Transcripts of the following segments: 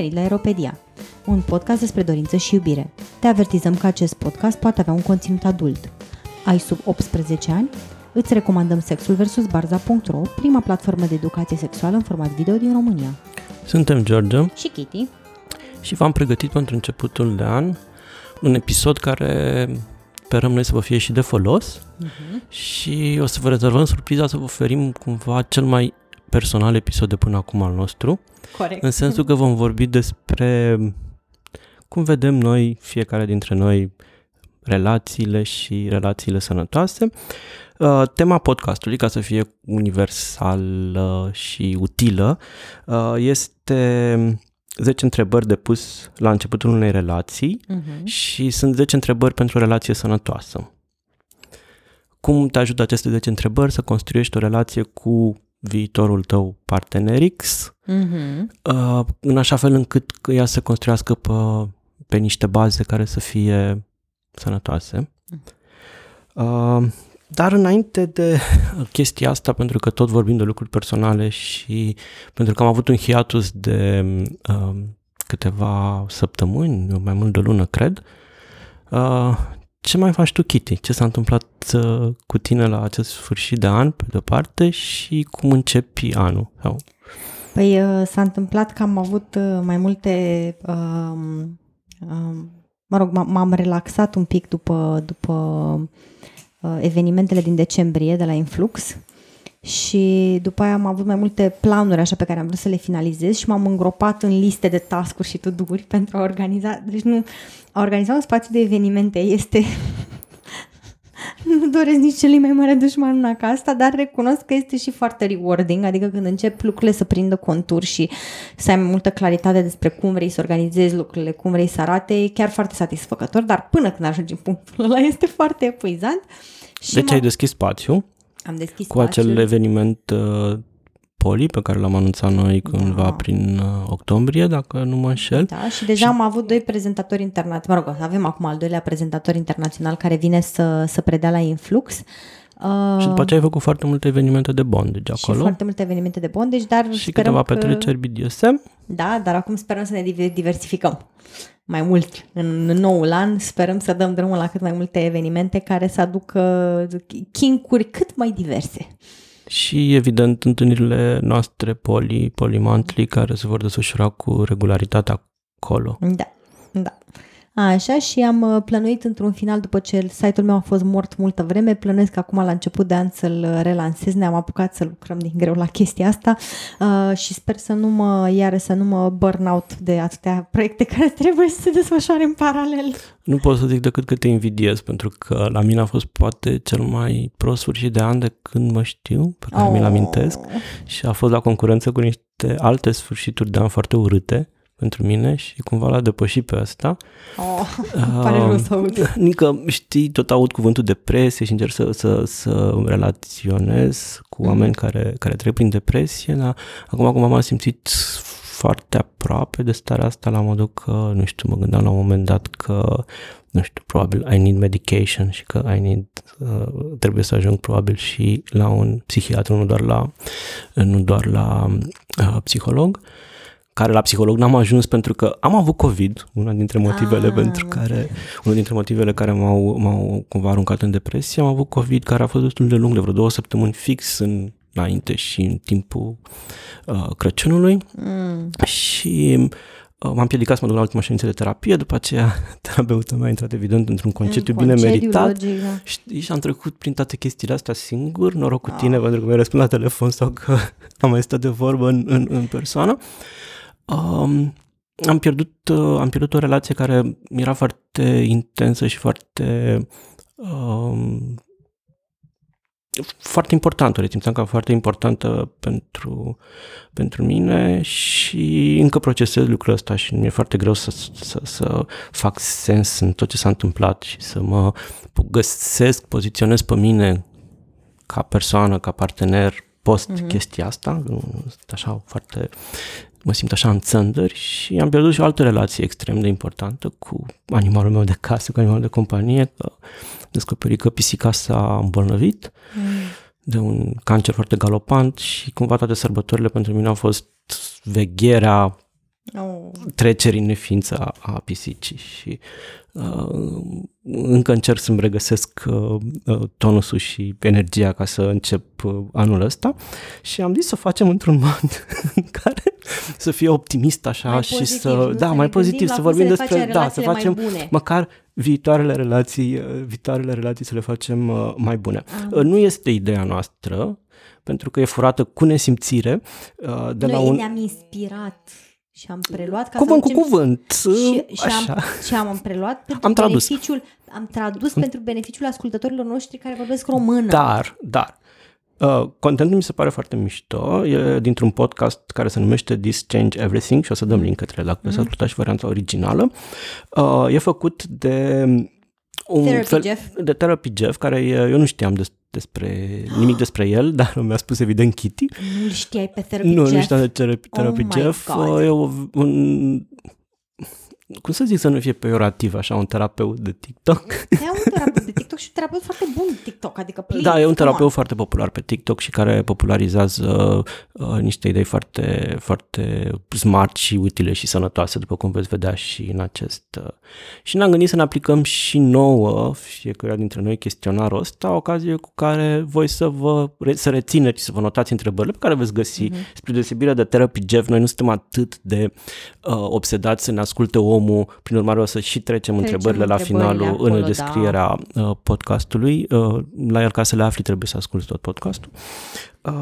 venit la Aeropedia, un podcast despre dorință și iubire. Te avertizăm că acest podcast poate avea un conținut adult. Ai sub 18 ani? Îți recomandăm Sexul vs. Barza.ro, prima platformă de educație sexuală în format video din România. Suntem George Și Kitty. și v-am pregătit pentru începutul de an un episod care sperăm noi să vă fie și de folos Uh-huh. și o să vă rezervăm surpriza să vă oferim cumva cel mai personal episod de până acum al nostru, Corect. în sensul că vom vorbi despre cum vedem noi, fiecare dintre noi, relațiile și relațiile sănătoase. Uh, Tema podcastului, ca să fie universală și utilă, uh, este 10 întrebări de pus la începutul unei relații Uh-huh. și sunt 10 întrebări pentru o relație sănătoasă. Cum te ajută aceste 10 întrebări să construiești o relație cu viitorul tău partener X, Uh-huh. uh, în așa fel încât că ea să construiască pe, pe niște baze care să fie sănătoase. Uh, dar înainte de chestia asta, pentru că tot vorbim de lucruri personale și pentru că am avut un hiatus de uh, câteva săptămâni, mai mult de o lună, cred, uh, ce mai faci tu, Kitty? Ce s-a întâmplat uh, cu tine la acest sfârșit de an, pe de-o parte, și cum începi anul? Sau Păi uh, s-a întâmplat că am avut uh, mai multe, um, um, mă rog, m- m-am relaxat un pic după, după uh, evenimentele din decembrie de la Influx și după aia am avut mai multe planuri așa pe care am vrut să le finalizez și m-am îngropat în liste de task-uri și to-do-uri pentru a organiza, deci nu, a organiza un spațiu de evenimente este nu doresc nici celui mai mare dușman una ca asta, dar recunosc că este și foarte rewarding, adică când încep lucrurile să prindă contur și să ai mai multă claritate despre cum vrei să organizezi lucrurile, cum vrei să arate, e chiar foarte satisfăcător, dar până când ajungi în punctul ăla este foarte epuizant. Și deci m-am- ai deschis spațiu am deschis cu acel spațiul. eveniment uh, poli pe care l-am anunțat noi cândva Da. prin uh, octombrie, dacă nu mă înșel. Da, și deja am avut doi prezentatori internaționali, mă rog, avem acum al doilea prezentator internațional care vine să, să predea la Influx. Uh, Și după aceea ai făcut foarte multe evenimente de bondage și acolo. foarte multe evenimente de bondage, dar și sperăm câteva că... petreceri BDSM. Da, dar acum sperăm să ne diver- diversificăm mai mult. În noul an sperăm să dăm drumul la cât mai multe evenimente care să aducă kinkuri cât mai diverse. Și, evident, întâlnirile noastre poli, polimantli, care se vor desfășura cu regularitate acolo. Da, da. Așa și am uh, plănuit într-un final, după ce site-ul meu a fost mort multă vreme, plănuiesc că acum la început de an să-l relansez, ne-am apucat să lucrăm din greu la chestia asta uh, și sper să nu mă, iară să nu mă burn out de atâtea proiecte care trebuie să se desfășoare în paralel. Nu pot să zic decât că te invidiez, pentru că la mine a fost poate cel mai prost sfârșit de an de când mă știu, pe care mi-l amintesc. și a fost la concurență cu niște alte sfârșituri de an foarte urâte pentru mine și cumva l-a depășit pe asta. Oh, îmi pare rău să aud. Nică, știi, tot aud cuvântul depresie și încerc să, să, să relaționez cu Mhm. oameni care, care trec prin depresie, dar acum acum m-am simțit foarte aproape de starea asta la modul că, nu știu, mă gândeam la un moment dat că, nu știu, probabil I need medication și că I need, uh, trebuie să ajung probabil și la un psihiatru, nu doar la, nu doar la uh, psiholog care la psiholog n-am ajuns pentru că am avut COVID, una dintre motivele Ah, ah, pentru am care, unul dintre motivele care m-au, m-au cumva aruncat în depresie, am avut COVID care a fost destul de lung, de vreo două săptămâni fix în, înainte și în timpul uh, Crăciunului Mm. și uh, m-am piedicat să mă duc la ultima ședință de terapie, după aceea terapeutul meu a intrat evident într-un concediu În bine concediu, meritat Logic, da. și, și am trecut prin toate chestiile astea singur, noroc cu Ah. tine pentru că mi-ai răspuns la telefon sau că am mai stat de vorbă în, în, în persoană. Um, am pierdut, uh, am pierdut o relație care era foarte intensă și foarte um, foarte importantă, o resimțeam ca foarte importantă pentru, pentru mine și încă procesez lucrul ăsta și mi-e foarte greu să, să, să fac sens în tot ce s-a întâmplat și să mă găsesc, poziționez pe mine ca persoană, ca partener post Mhm. chestia asta, sunt așa foarte mă simt așa în țândări și am pierdut și o altă relație extrem de importantă cu animalul meu de casă, cu animalul de companie, că descoperi că pisica s-a îmbolnăvit Mm. de un cancer foarte galopant și cumva toate sărbătorile pentru mine au fost vegherea Oh. treceri în neființă a, a pisicii și uh, încă încerc să-mi regăsesc uh, uh, tonusul și energia ca să încep uh, anul ăsta și am zis să facem într-un mod în care să fie optimist așa Mai și pozitiv, să nu? da, Să mai ne pozitiv, gândim să la cum vorbim să le despre facem da, să relațiile mai facem bune. măcar viitoarele relații, uh, viitoarele relații să le facem uh, mai bune. Am Uh, Nu este ideea noastră pentru că e furată cu nesimțire uh, de la Noi un ne-am inspirat și am preluat ca cuvânt să cu ducem cuvânt, și, uh, și, așa. am, și am preluat pentru Am tradus. beneficiul, am tradus pentru beneficiul ascultătorilor noștri care vorbesc română. Dar, dar, uh, contentul mi se pare foarte mișto, e dintr-un podcast care se numește This Change Everything și o să dăm link către el dacă mm. să ascultați și varianta originală. Uh, e făcut de un Therapy fel, Jeff. de Therapy Jeff, care e, eu nu știam des, despre nimic despre el, dar mi-a spus evident Kitty. Nu-l știai pe Therapy Nu, nu Jeff? știam de Therapy, Oh therapy my Jeff. God. Uh, E o, un, cum să zic să nu fie peorativ, așa, un terapeut de TikTok. E un terapeut de TikTok și un terapeut foarte bun de TikTok, adică please, Da, e un come terapeut on. foarte popular pe TikTok și care popularizează uh, niște idei foarte, foarte smart și utile și sănătoase, după cum veți vedea și în acest... Uh. Și ne-am gândit să ne aplicăm și nouă, fiecare dintre noi, chestionarul ăsta, ocazie cu care voi să vă re- să rețineți, să vă notați întrebările pe care veți găsi. Mm-hmm. Spre deosebire de Therapy Jeff, noi nu suntem atât de uh, obsedați să ne asculte omul, prin urmare o să și trecem, Trecem întrebările la întrebările finalul acolo, în da. Descrierea uh, podcastului. Uh, la el ca să le afli trebuie să asculti tot podcastul. Uh,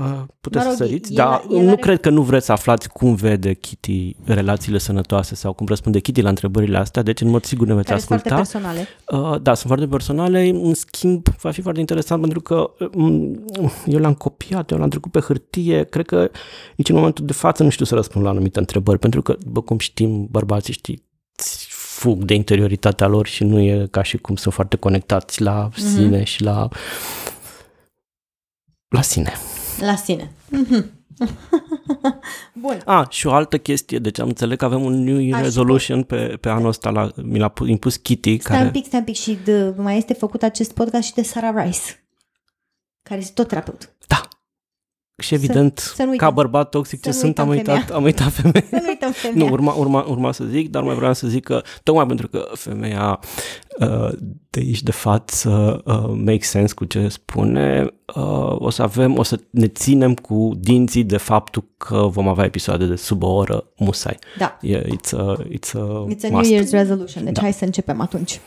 puteți Mă rog, să săriți, el- dar el nu are- cred că nu vreți să aflați cum vede Kitty relațiile sănătoase sau cum răspunde Kitty la întrebările astea, deci în mod sigur ne veți care sunt foarte asculta. personale. Uh, da, sunt foarte personale, în schimb va fi foarte interesant pentru că um, eu l-am copiat, eu l-am trecut pe hârtie, cred că nici în momentul de față nu știu să răspund la anumite întrebări, pentru că, după cum știm, bărbații știi, fug de interioritatea lor și nu e ca și cum sunt foarte conectați la Mhm. sine și la la sine. La sine. Mhm. Bun. A, și o altă chestie, deci am înțeles că avem un New Year A, și Resolution pe, pe anul ăsta, la, mi l-a pu- impus Kitty, Stai care... un pic, stai un pic și de, mai este făcut acest podcast și de Sarah Rice, care este tot terapeut. Da. Și evident, să nu ca uităm. bărbat toxic Să ce nu sunt, am uităm uitat, am uitat femeie. Să nu uităm femeia. Nu, urma, urma, urma să zic, dar mai vreau să zic că tocmai pentru că femeia uh, de aici de față uh, make sense cu ce spune, uh, o să avem, o să ne ținem cu dinții de faptul că vom avea episoade de sub o oră musai. Da. E, it's a, it's a, It's a New must. Year's resolution, deci Da. hai să începem atunci.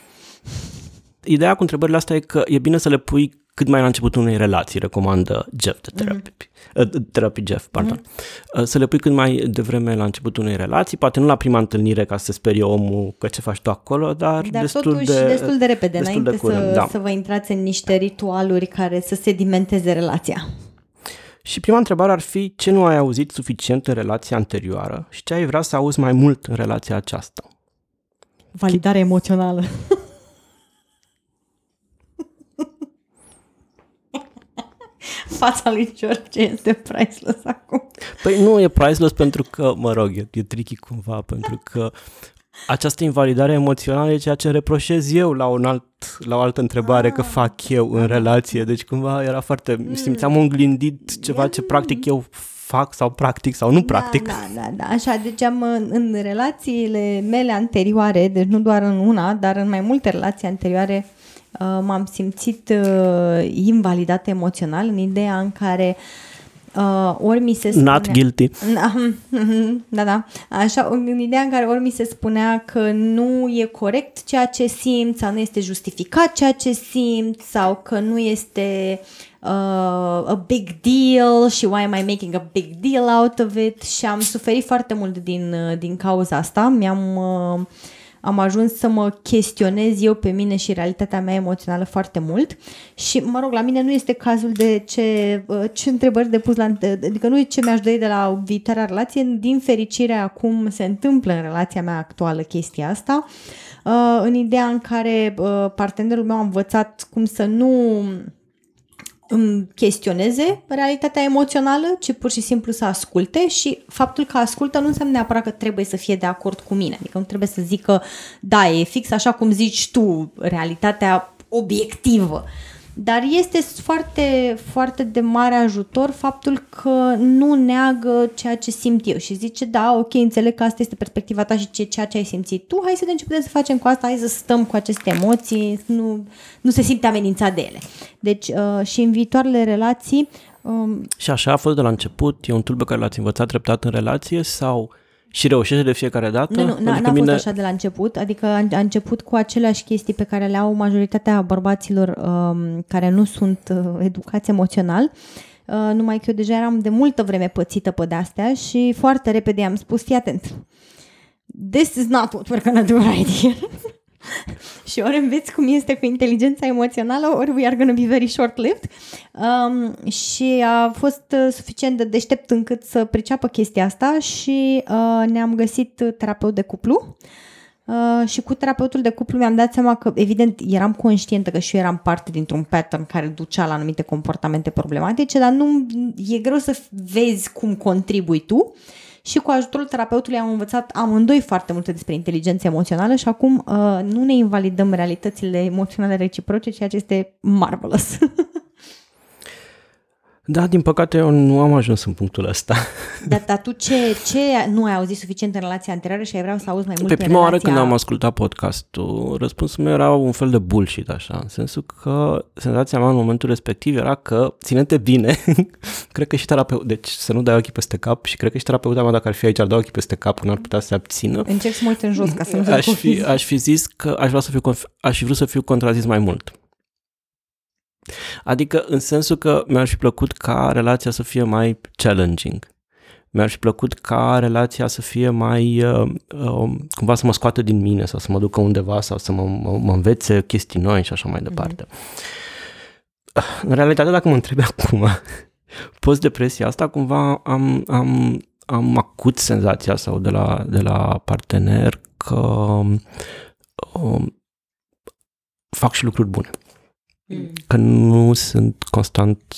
Ideea cu întrebările astea e că e bine să le pui cât mai la începutul unei relații, recomandă Jeff de Therapy, mm-hmm. uh, Therapy Jeff, pardon. Mm-hmm. Uh, să le pui cât mai devreme la începutul unei relații, poate nu la prima întâlnire ca să se sperie omul că ce faci tu acolo, dar, Dar destul totuși de... destul de repede, destul înainte de curând, să, da. să vă intrați în niște ritualuri care să sedimenteze relația. Și prima întrebare ar fi ce nu ai auzit suficient în relația anterioară și ce ai vrea să auzi mai mult în relația aceasta. Validare emoțională. Fața lui George este priceless acum. Păi nu e priceless pentru că, mă rog, e, e tricky cumva, pentru că această invalidare emoțională e ceea ce reproșez eu la, un alt, la o altă întrebare că fac eu în relație. Deci cumva era foarte, simțeam oglindit ceva ce practic eu fac sau practic sau nu practic. Da, da, da, da. Așa, deci am în, în relațiile mele anterioare, deci nu doar în una, dar în mai multe relații anterioare, uh, m-am simțit uh, invalidată emoțional în ideea în care uh, ori mi se spunea... Not guilty. Da, da, da. Așa, în ideea în care ori mi se spunea că nu e corect ceea ce simt sau nu este justificat ceea ce simt sau că nu este uh, a big deal și why am I making a big deal out of it și am suferit foarte mult din, uh, din cauza asta. Mi-am... Uh, am ajuns să mă chestionez eu pe mine și realitatea mea emoțională foarte mult. Și, mă rog, la mine nu este cazul de ce, uh, ce întrebări de pus la... Adică nu e ce mi-aș dori de la viitoarea relație, din fericire acum se întâmplă în relația mea actuală chestia asta, uh, în ideea în care uh, partenerul meu a învățat cum să nu îmi chestioneze realitatea emoțională, ci pur și simplu să asculte și faptul că ascultă nu înseamnă neapărat că trebuie să fie de acord cu mine. Adică nu trebuie să zică, da, e fix așa cum zici tu, realitatea obiectivă. Dar este foarte, foarte de mare ajutor faptul că nu neagă ceea ce simt eu și zice, da, ok, înțeleg că asta este perspectiva ta și ce, ceea ce ai simțit tu, hai să vedem ce putem să facem cu asta, hai să stăm cu aceste emoții, nu, nu se simte amenințat de ele. Deci uh, și în viitoarele relații... Um, și așa a fost de la început? E un tool pe care l-ați învățat treptat în relație sau și reușește de fiecare dată? Nu, nu, n-a, n-a mine... fost așa de la început, adică a, a început cu aceleași chestii pe care le au majoritatea bărbaților um, care nu sunt uh, educați emoțional, uh, numai că eu deja eram de multă vreme pățită pe de-astea și foarte repede am spus, fii atent, this is not what we're gonna do right here. și ori înveți cum este cu inteligența emoțională, ori we are going to be very short-lived. Um, și a fost uh, suficient de deștept încât să priceapă chestia asta și uh, ne-am găsit terapeut de cuplu. Uh, și cu terapeutul de cuplu mi-am dat seama că, evident, eram conștientă că și eu eram parte dintr-un pattern care ducea la anumite comportamente problematice, dar nu e greu să vezi cum contribui tu. Uh, și cu ajutorul terapeutului am învățat amândoi foarte multe despre inteligență emoțională și acum uh, nu ne invalidăm realitățile emoționale reciproce, ceea ce este marvelous. Da, din păcate eu nu am ajuns în punctul ăsta. Dar, dar tu ce, ce nu ai auzit suficient în relația anterioară și ai vrea să auzi mai mult Pe prima relația... oară când am ascultat podcastul, răspunsul meu era un fel de bullshit, așa, în sensul că senzația mea în momentul respectiv era că, ținete bine, cred că și terapeut, deci să nu dai ochii peste cap și cred că și terapeuta mea, dacă ar fi aici, ar da ochii peste cap, nu ar putea să se abțină. Încerc să mă uit în jos ca să nu aș fi, aș fi zis că aș vrea să fiu, aș fi vrut să fiu contrazis mai mult. Adică în sensul că mi-ar fi plăcut ca relația să fie mai challenging. Mi-ar fi plăcut ca relația să fie mai, uh, uh, cumva să mă scoată din mine sau să mă ducă undeva sau să mă, mă, mă învețe chestii noi și așa mai departe. Mm-hmm. În realitate, dacă mă întrebi acum, post-depresia asta, cumva am, am, am acut senzația sau de la, de la partener că um, fac și lucruri bune. Mm. Că nu sunt constant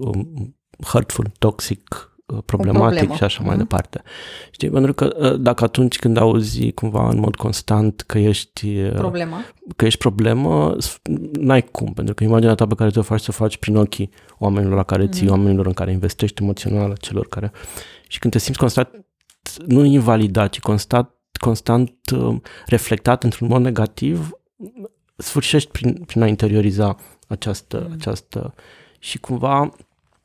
um, hurtful, toxic, uh, problematic și așa mai mm. departe. Știi, pentru că uh, dacă atunci când auzi cumva în mod constant că ești uh, problema, că ești problemă, n-ai cum, pentru că imaginea ta pe care ți-o faci să o faci prin ochii oamenilor la care ții, mm. oamenilor în care investești emoțional, celor care... Și când te simți constant, nu invalidat, ci constant, constant reflectat într-un mod negativ, sfârșești prin, prin a interioriza această, mm. această și cumva,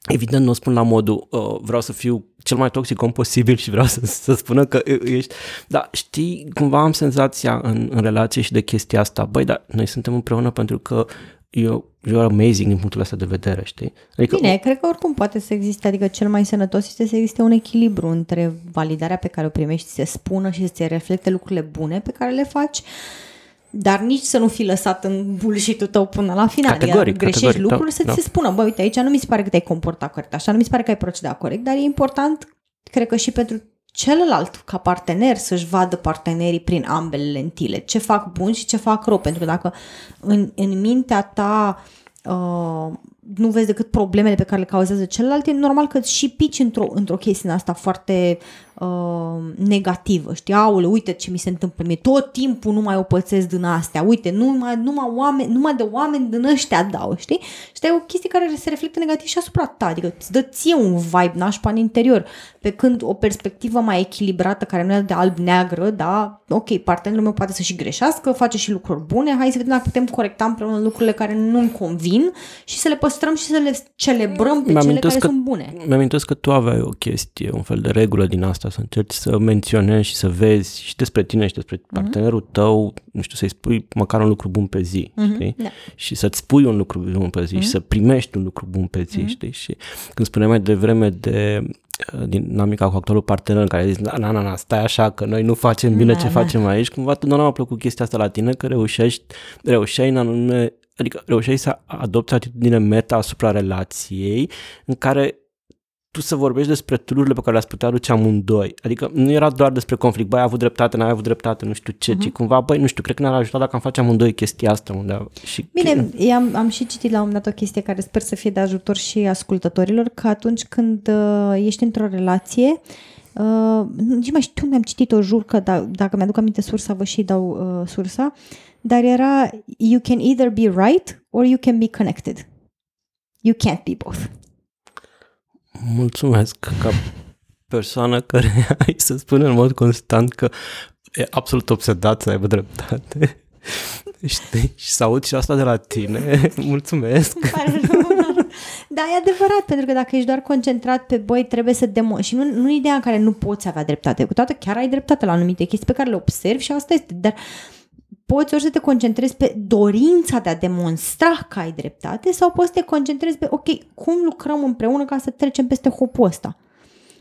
evident nu o spun la modul uh, vreau să fiu cel mai toxic om posibil și vreau să, să spună că ești, dar știi, cumva am senzația în, în relație și de chestia asta, băi, dar noi suntem împreună pentru că eu, you are amazing din punctul ăsta de vedere, știi? Adică, Bine, o... cred că oricum poate să existe, adică cel mai sănătos este să existe un echilibru între validarea pe care o primești, să se spună și să se reflecte lucrurile bune pe care le faci dar nici să nu fi lăsat în bullshit tău până la final. Categoric, Iar greșești categoric, lucruri, da, să ți da. se spună, bă, uite, aici nu mi se pare că te-ai comportat corect, așa nu mi se pare că ai procedat corect, dar e important, cred că și pentru celălalt ca partener să-și vadă partenerii prin ambele lentile, ce fac bun și ce fac rău, pentru că dacă în, în mintea ta uh, nu vezi decât problemele pe care le cauzează celălalt, e normal că și pici într-o, într-o chestie asta foarte uh, negativă, știi, aule, uite ce mi se întâmplă mie, tot timpul nu mai o pățesc din astea, uite, numai, numai, oameni, numai de oameni din ăștia dau, știi? Și e o chestie care se reflectă negativ și asupra ta, adică îți dă ție un vibe nașpa în interior, pe când o perspectivă mai echilibrată, care nu e de alb-neagră, da, ok, partenerul meu poate să și greșească, face și lucruri bune, hai să vedem dacă putem corecta împreună lucrurile care nu-mi convin și să le păstrăm și să le celebrăm pe cele care că, sunt bune. Mi-am că tu aveai o chestie, un fel de regulă din asta asta, să încerci să menționezi și să vezi și despre tine și despre uh-huh. partenerul tău, nu știu, să-i spui măcar un lucru bun pe zi, uh-huh. știi? Da. Și să-ți spui un lucru bun pe zi uh-huh. și să primești un lucru bun pe zi, uh-huh. știi? Și când spuneai mai devreme de uh, dinamica cu actualul partener în care zici, na, na, na, stai așa că noi nu facem bine da, ce da. facem aici, cumva totdeauna m-a plăcut chestia asta la tine, că reușești, reușeai în anume, adică reușeai să adopți atitudine meta asupra relației în care tu să vorbești despre tururile pe care le-ați putea duce amândoi. Adică nu era doar despre conflict, băi, ai avut dreptate, n-ai avut dreptate, nu știu ce, uh-huh. ci mhm. cumva, băi, nu știu, cred că ne-ar ajuta dacă am face amândoi chestia asta. Unde și Bine, am, am și citit la un moment dat o chestie care sper să fie de ajutor și ascultătorilor, că atunci când uh, ești într-o relație, uh, nici mai știu unde am citit-o, jur că da, dacă mi-aduc aminte sursa, vă și dau uh, sursa, dar era you can either be right or you can be connected. You can't be both. Mulțumesc ca persoană care ai să spun în mod constant că e absolut obsedat să aibă dreptate. Știi? Și să aud și asta de la tine. Mulțumesc. Da, e adevărat, pentru că dacă ești doar concentrat pe boi, trebuie să demo... Și nu, nu ideea în care nu poți avea dreptate. Cu toate chiar ai dreptate la anumite chestii pe care le observi și asta este. Dar poți ori să te concentrezi pe dorința de a demonstra că ai dreptate sau poți să te concentrezi pe, ok, cum lucrăm împreună ca să trecem peste hopul ăsta.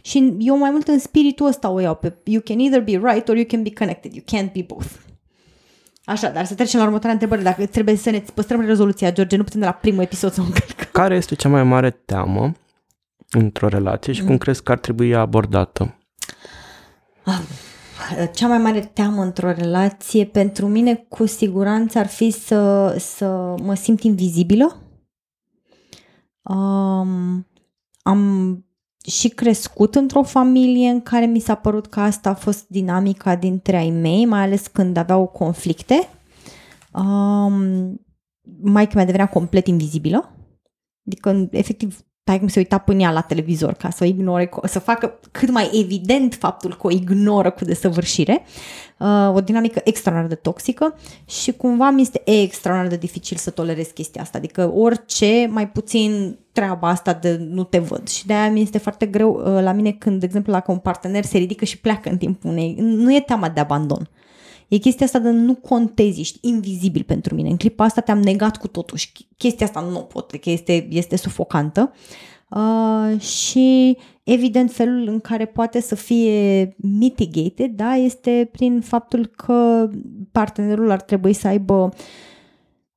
Și eu mai mult în spiritul ăsta o iau pe you can either be right or you can be connected. You can't be both. Așa, dar să trecem la următoarea întrebare. Dacă trebuie să ne păstrăm rezoluția, George, nu putem de la primul episod să o încălcăm. Care este cea mai mare teamă într-o relație și mm. cum crezi că ar trebui abordată? Ah, cea mai mare teamă într-o relație pentru mine cu siguranță ar fi să, să mă simt invizibilă. Um, am și crescut într-o familie în care mi s-a părut că asta a fost dinamica dintre ai mei, mai ales când aveau conflicte. Um, maica mea devenea complet invizibilă. Adică, efectiv, tai cum se uita până ea la televizor ca să o ignore, să facă cât mai evident faptul că o ignoră cu desăvârșire. Uh, o dinamică extraordinar de toxică și cumva mi este extraordinar de dificil să tolerez chestia asta. Adică orice, mai puțin treaba asta de nu te văd. Și de-aia mi este foarte greu uh, la mine când, de exemplu, dacă un partener se ridică și pleacă în timpul unei... Nu e teama de abandon. E chestia asta de nu contezi, ești invizibil pentru mine. În clipa asta te-am negat cu totul și chestia asta nu pot, că este, este sufocantă. Uh, și evident felul în care poate să fie mitigated, da, este prin faptul că partenerul ar trebui să aibă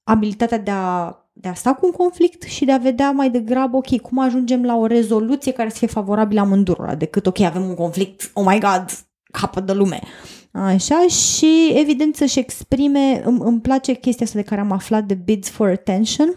abilitatea de a de a sta cu un conflict și de a vedea mai degrabă, ok, cum ajungem la o rezoluție care să fie favorabilă amândurora, decât, ok, avem un conflict, oh my god, capăt de lume. Așa, și evident să-și exprime, îmi, îmi place chestia asta de care am aflat de bids for attention,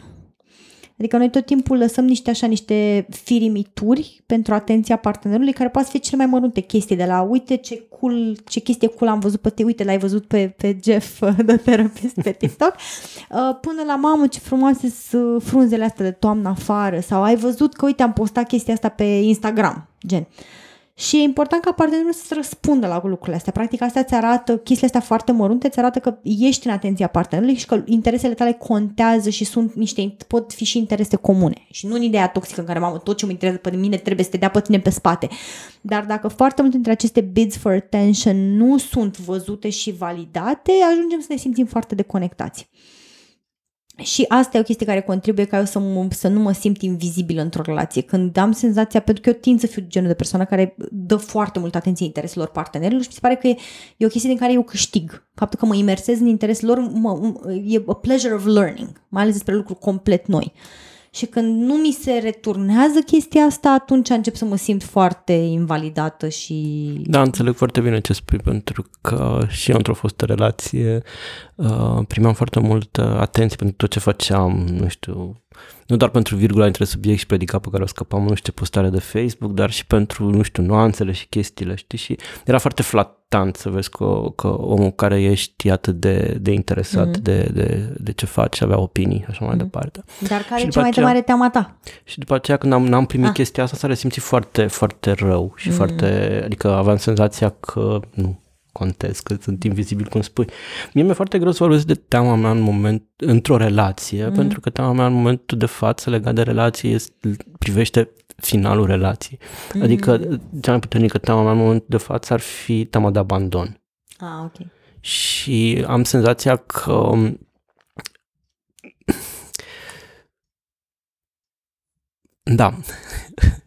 Adică noi tot timpul lăsăm niște așa, niște firimituri pentru atenția partenerului care poate fi cele mai mărunte chestii de la uite ce cool, ce chestie cool am văzut pe te, uite l-ai văzut pe, pe Jeff de terapist pe TikTok, uh, până la mamă ce frumoase sunt frunzele astea de toamnă afară. Sau ai văzut că uite am postat chestia asta pe Instagram, gen. Uh, și e important ca partenerul să răspundă la lucrurile astea. Practic, asta ți arată, chestiile astea foarte mărunte, ți arată că ești în atenția partenerului și că interesele tale contează și sunt niște, pot fi și interese comune. Și nu în ideea toxică în care, mamă, tot ce mă interesează pe mine trebuie să te dea pe tine pe spate. Dar dacă foarte multe dintre aceste bids for attention nu sunt văzute și validate, ajungem să ne simțim foarte deconectați. Și asta e o chestie care contribuie ca eu să, mă, să nu mă simt invizibil într-o relație. Când am senzația, pentru că eu tind să fiu genul de persoană care dă foarte mult atenție intereselor partenerilor și mi se pare că e, e o chestie din care eu câștig. Faptul că mă imersez în interesul lor mă, e a pleasure of learning, mai ales despre lucruri complet noi. Uh, și când nu mi se returnează chestia asta, atunci încep să mă simt foarte invalidată și... Da, înțeleg foarte bine ce spui, pentru că și eu într-o fostă relație uh, primeam foarte mult atenție pentru tot ce făceam, nu știu, nu doar pentru virgula între subiect și predica pe care o scăpam, nu știu, postare de Facebook, dar și pentru, nu știu, nuanțele și chestiile, știi? Și era foarte flatant să vezi că, că omul care ești atât de, de interesat mm-hmm. de, de, de ce faci, avea opinii și așa mai mm-hmm. departe. Dar care și e cea mai aceea, mare teama ta? Și după aceea când am, n-am primit ah. chestia asta s-a resimțit foarte, foarte rău și mm-hmm. foarte, adică aveam senzația că nu, contez, că sunt invizibil, cum spui. Mie mi-e foarte greu să vorbesc de teama mea în moment, într-o relație, mm. pentru că teama mea în momentul de față legat de relație este, privește finalul relației. Mm. Adică cea mai puternică teama mea în momentul de față ar fi teama de abandon. Ah, ok. Și am senzația că da,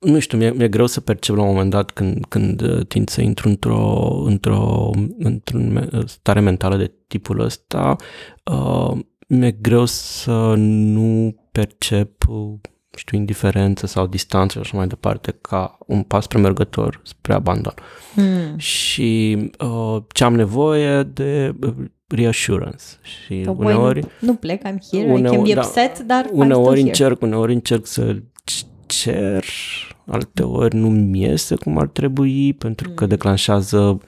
nu știu, mi-e, mi-e greu să percep la un moment dat când, când uh, tind să intru într-o, într-o, într-o stare mentală de tipul ăsta, uh, mi-e greu să nu percep, uh, știu, indiferență sau distanță și așa mai departe ca un pas premergător spre abandon. Mm. Și uh, ce am nevoie de uh, reassurance. Și că uneori... Nu, nu plec, I'm here, uneori, I can be da, upset, dar uneori încerc, uneori încerc să cer, alte ori nu-mi iese cum ar trebui, pentru că mm. declanșează,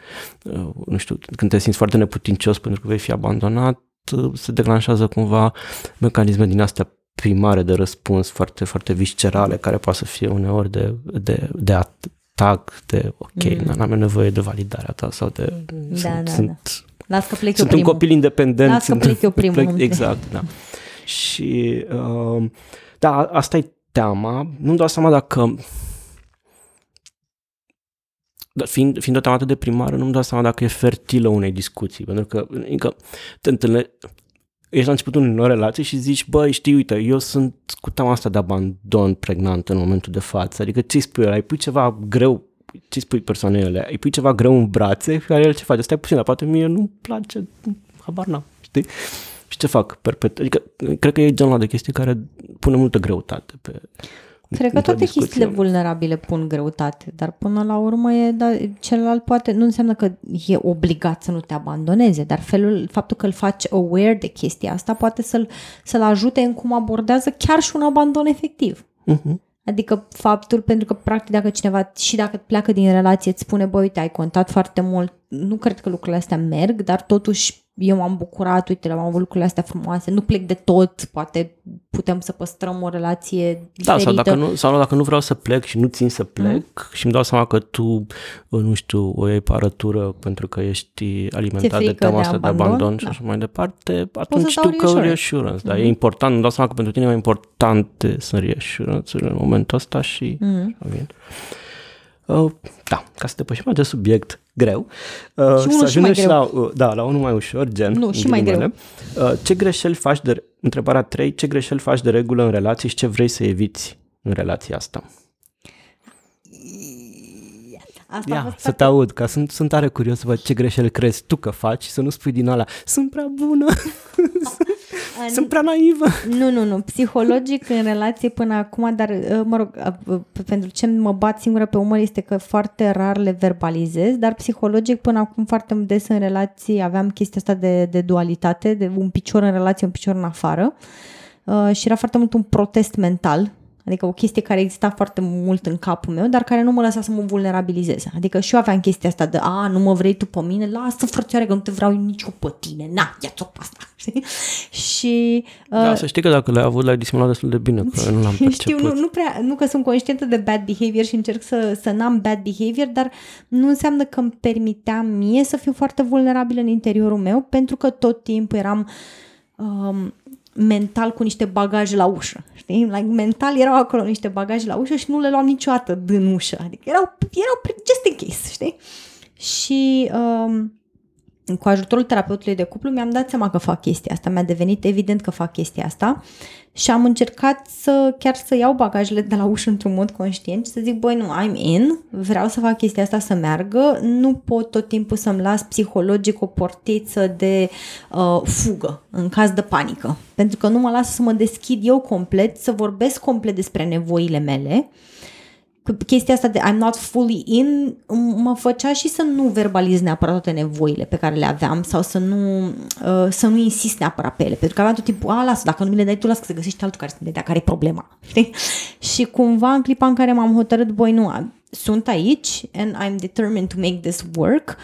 uh, nu știu, când te simți foarte neputincios pentru că vei fi abandonat, uh, se declanșează cumva mecanisme din astea primare de răspuns foarte, foarte viscerale, care poate să fie uneori de, de, de atac, de ok, mm. n-am nevoie de validarea ta sau de... Da, sunt, da, sunt, da. Las că plec sunt eu un copil independent. Las că plec eu primul. Plec, exact, da. Și uh, da, asta e teama. Nu-mi dau seama dacă dar fiind, fiind o temă atât de primară, nu-mi dau seama dacă e fertilă unei discuții, pentru că încă te întâlne, ești la începutul unei relații și zici, băi, știi, uite, eu sunt cu teama asta de abandon pregnant în momentul de față, adică ce spui ăla, îi pui ceva greu, ce spui persoanele îi pui ceva greu în brațe, care el ce face, stai puțin, dar poate mie nu-mi place, habar n-am, știi? Și ce fac perpet? Adică, cred că e genul de chestii care pune multă greutate pe Cred că toate chestiile vulnerabile pun greutate, dar până la urmă e, da, celălalt poate, nu înseamnă că e obligat să nu te abandoneze, dar felul, faptul că îl faci aware de chestia asta poate să-l, să-l ajute în cum abordează chiar și un abandon efectiv. Uh-huh. Adică faptul, pentru că practic dacă cineva și dacă pleacă din relație îți spune, băi, uite, ai contat foarte mult, nu cred că lucrurile astea merg, dar totuși eu m-am bucurat, uite, am avut lucrurile astea frumoase, nu plec de tot, poate putem să păstrăm o relație diferită. Da, sau dacă nu, sau dacă nu vreau să plec și nu țin să plec mm. și îmi dau seama că tu, nu știu, o iei parătură pentru că ești alimentat de teama asta de abandon, de abandon și da. așa mai departe, atunci știu că reassurance, da, mm. e important, îmi dau seama că pentru tine e mai important sunt reassurance în momentul ăsta și mm. Bine. Uh, da, ca să depășim acest subiect greu, uh, și să ajungem și, la, uh, da, la unul mai ușor, gen. Nu, și mai greu. Uh, ce greșeli faci de, întrebarea 3, ce greșeli faci de regulă în relație și ce vrei să eviți în relația asta? Asta Ia, să te aud, că sunt, sunt tare curios să văd ce greșeli crezi tu că faci și să nu spui din ala, sunt prea bună. Sunt prea naivă. Nu, nu, nu. Psihologic în relație până acum, dar, uh, mă rog, uh, pentru ce mă bat singură pe umăr este că foarte rar le verbalizez, dar psihologic până acum foarte des în relații aveam chestia asta de, de dualitate, de un picior în relație, un picior în afară. Uh, și era foarte mult un protest mental Adică o chestie care exista foarte mult în capul meu, dar care nu mă lăsa să mă vulnerabilizez. Adică și eu aveam chestia asta de, a, nu mă vrei tu pe mine, lasă frățioare că nu te vreau nici eu pe tine, na, ia-ți-o pe asta. și... Uh, da, să știi că dacă le-ai avut, le-ai disimulat destul de bine, că nu l-am perceput. Știu, nu, nu, prea, nu că sunt conștientă de bad behavior și încerc să, să n-am bad behavior, dar nu înseamnă că îmi permiteam mie să fiu foarte vulnerabilă în interiorul meu, pentru că tot timpul eram... Um, mental cu niște bagaje la ușă, știi? Like, mental erau acolo niște bagaje la ușă și nu le luam niciodată din ușă, adică erau, erau just in case, știi? Și um, cu ajutorul terapeutului de cuplu mi-am dat seama că fac chestia asta, mi-a devenit evident că fac chestia asta. Și am încercat să chiar să iau bagajele de la ușă într-un mod conștient și să zic, băi, nu, I'm in, vreau să fac chestia asta să meargă, nu pot tot timpul să-mi las psihologic o portiță de uh, fugă în caz de panică, pentru că nu mă lasă să mă deschid eu complet, să vorbesc complet despre nevoile mele chestia asta de I'm not fully in mă făcea și să nu verbaliz neapărat toate nevoile pe care le aveam sau să nu, uh, să nu insist neapărat pe ele. Pentru că aveam tot timpul, a, lasă, dacă nu mi le dai tu, lasă că se găsește altul care, de care e problema. Știi? Și cumva în clipa în care m-am hotărât, băi, nu, sunt aici and I'm determined to make this work,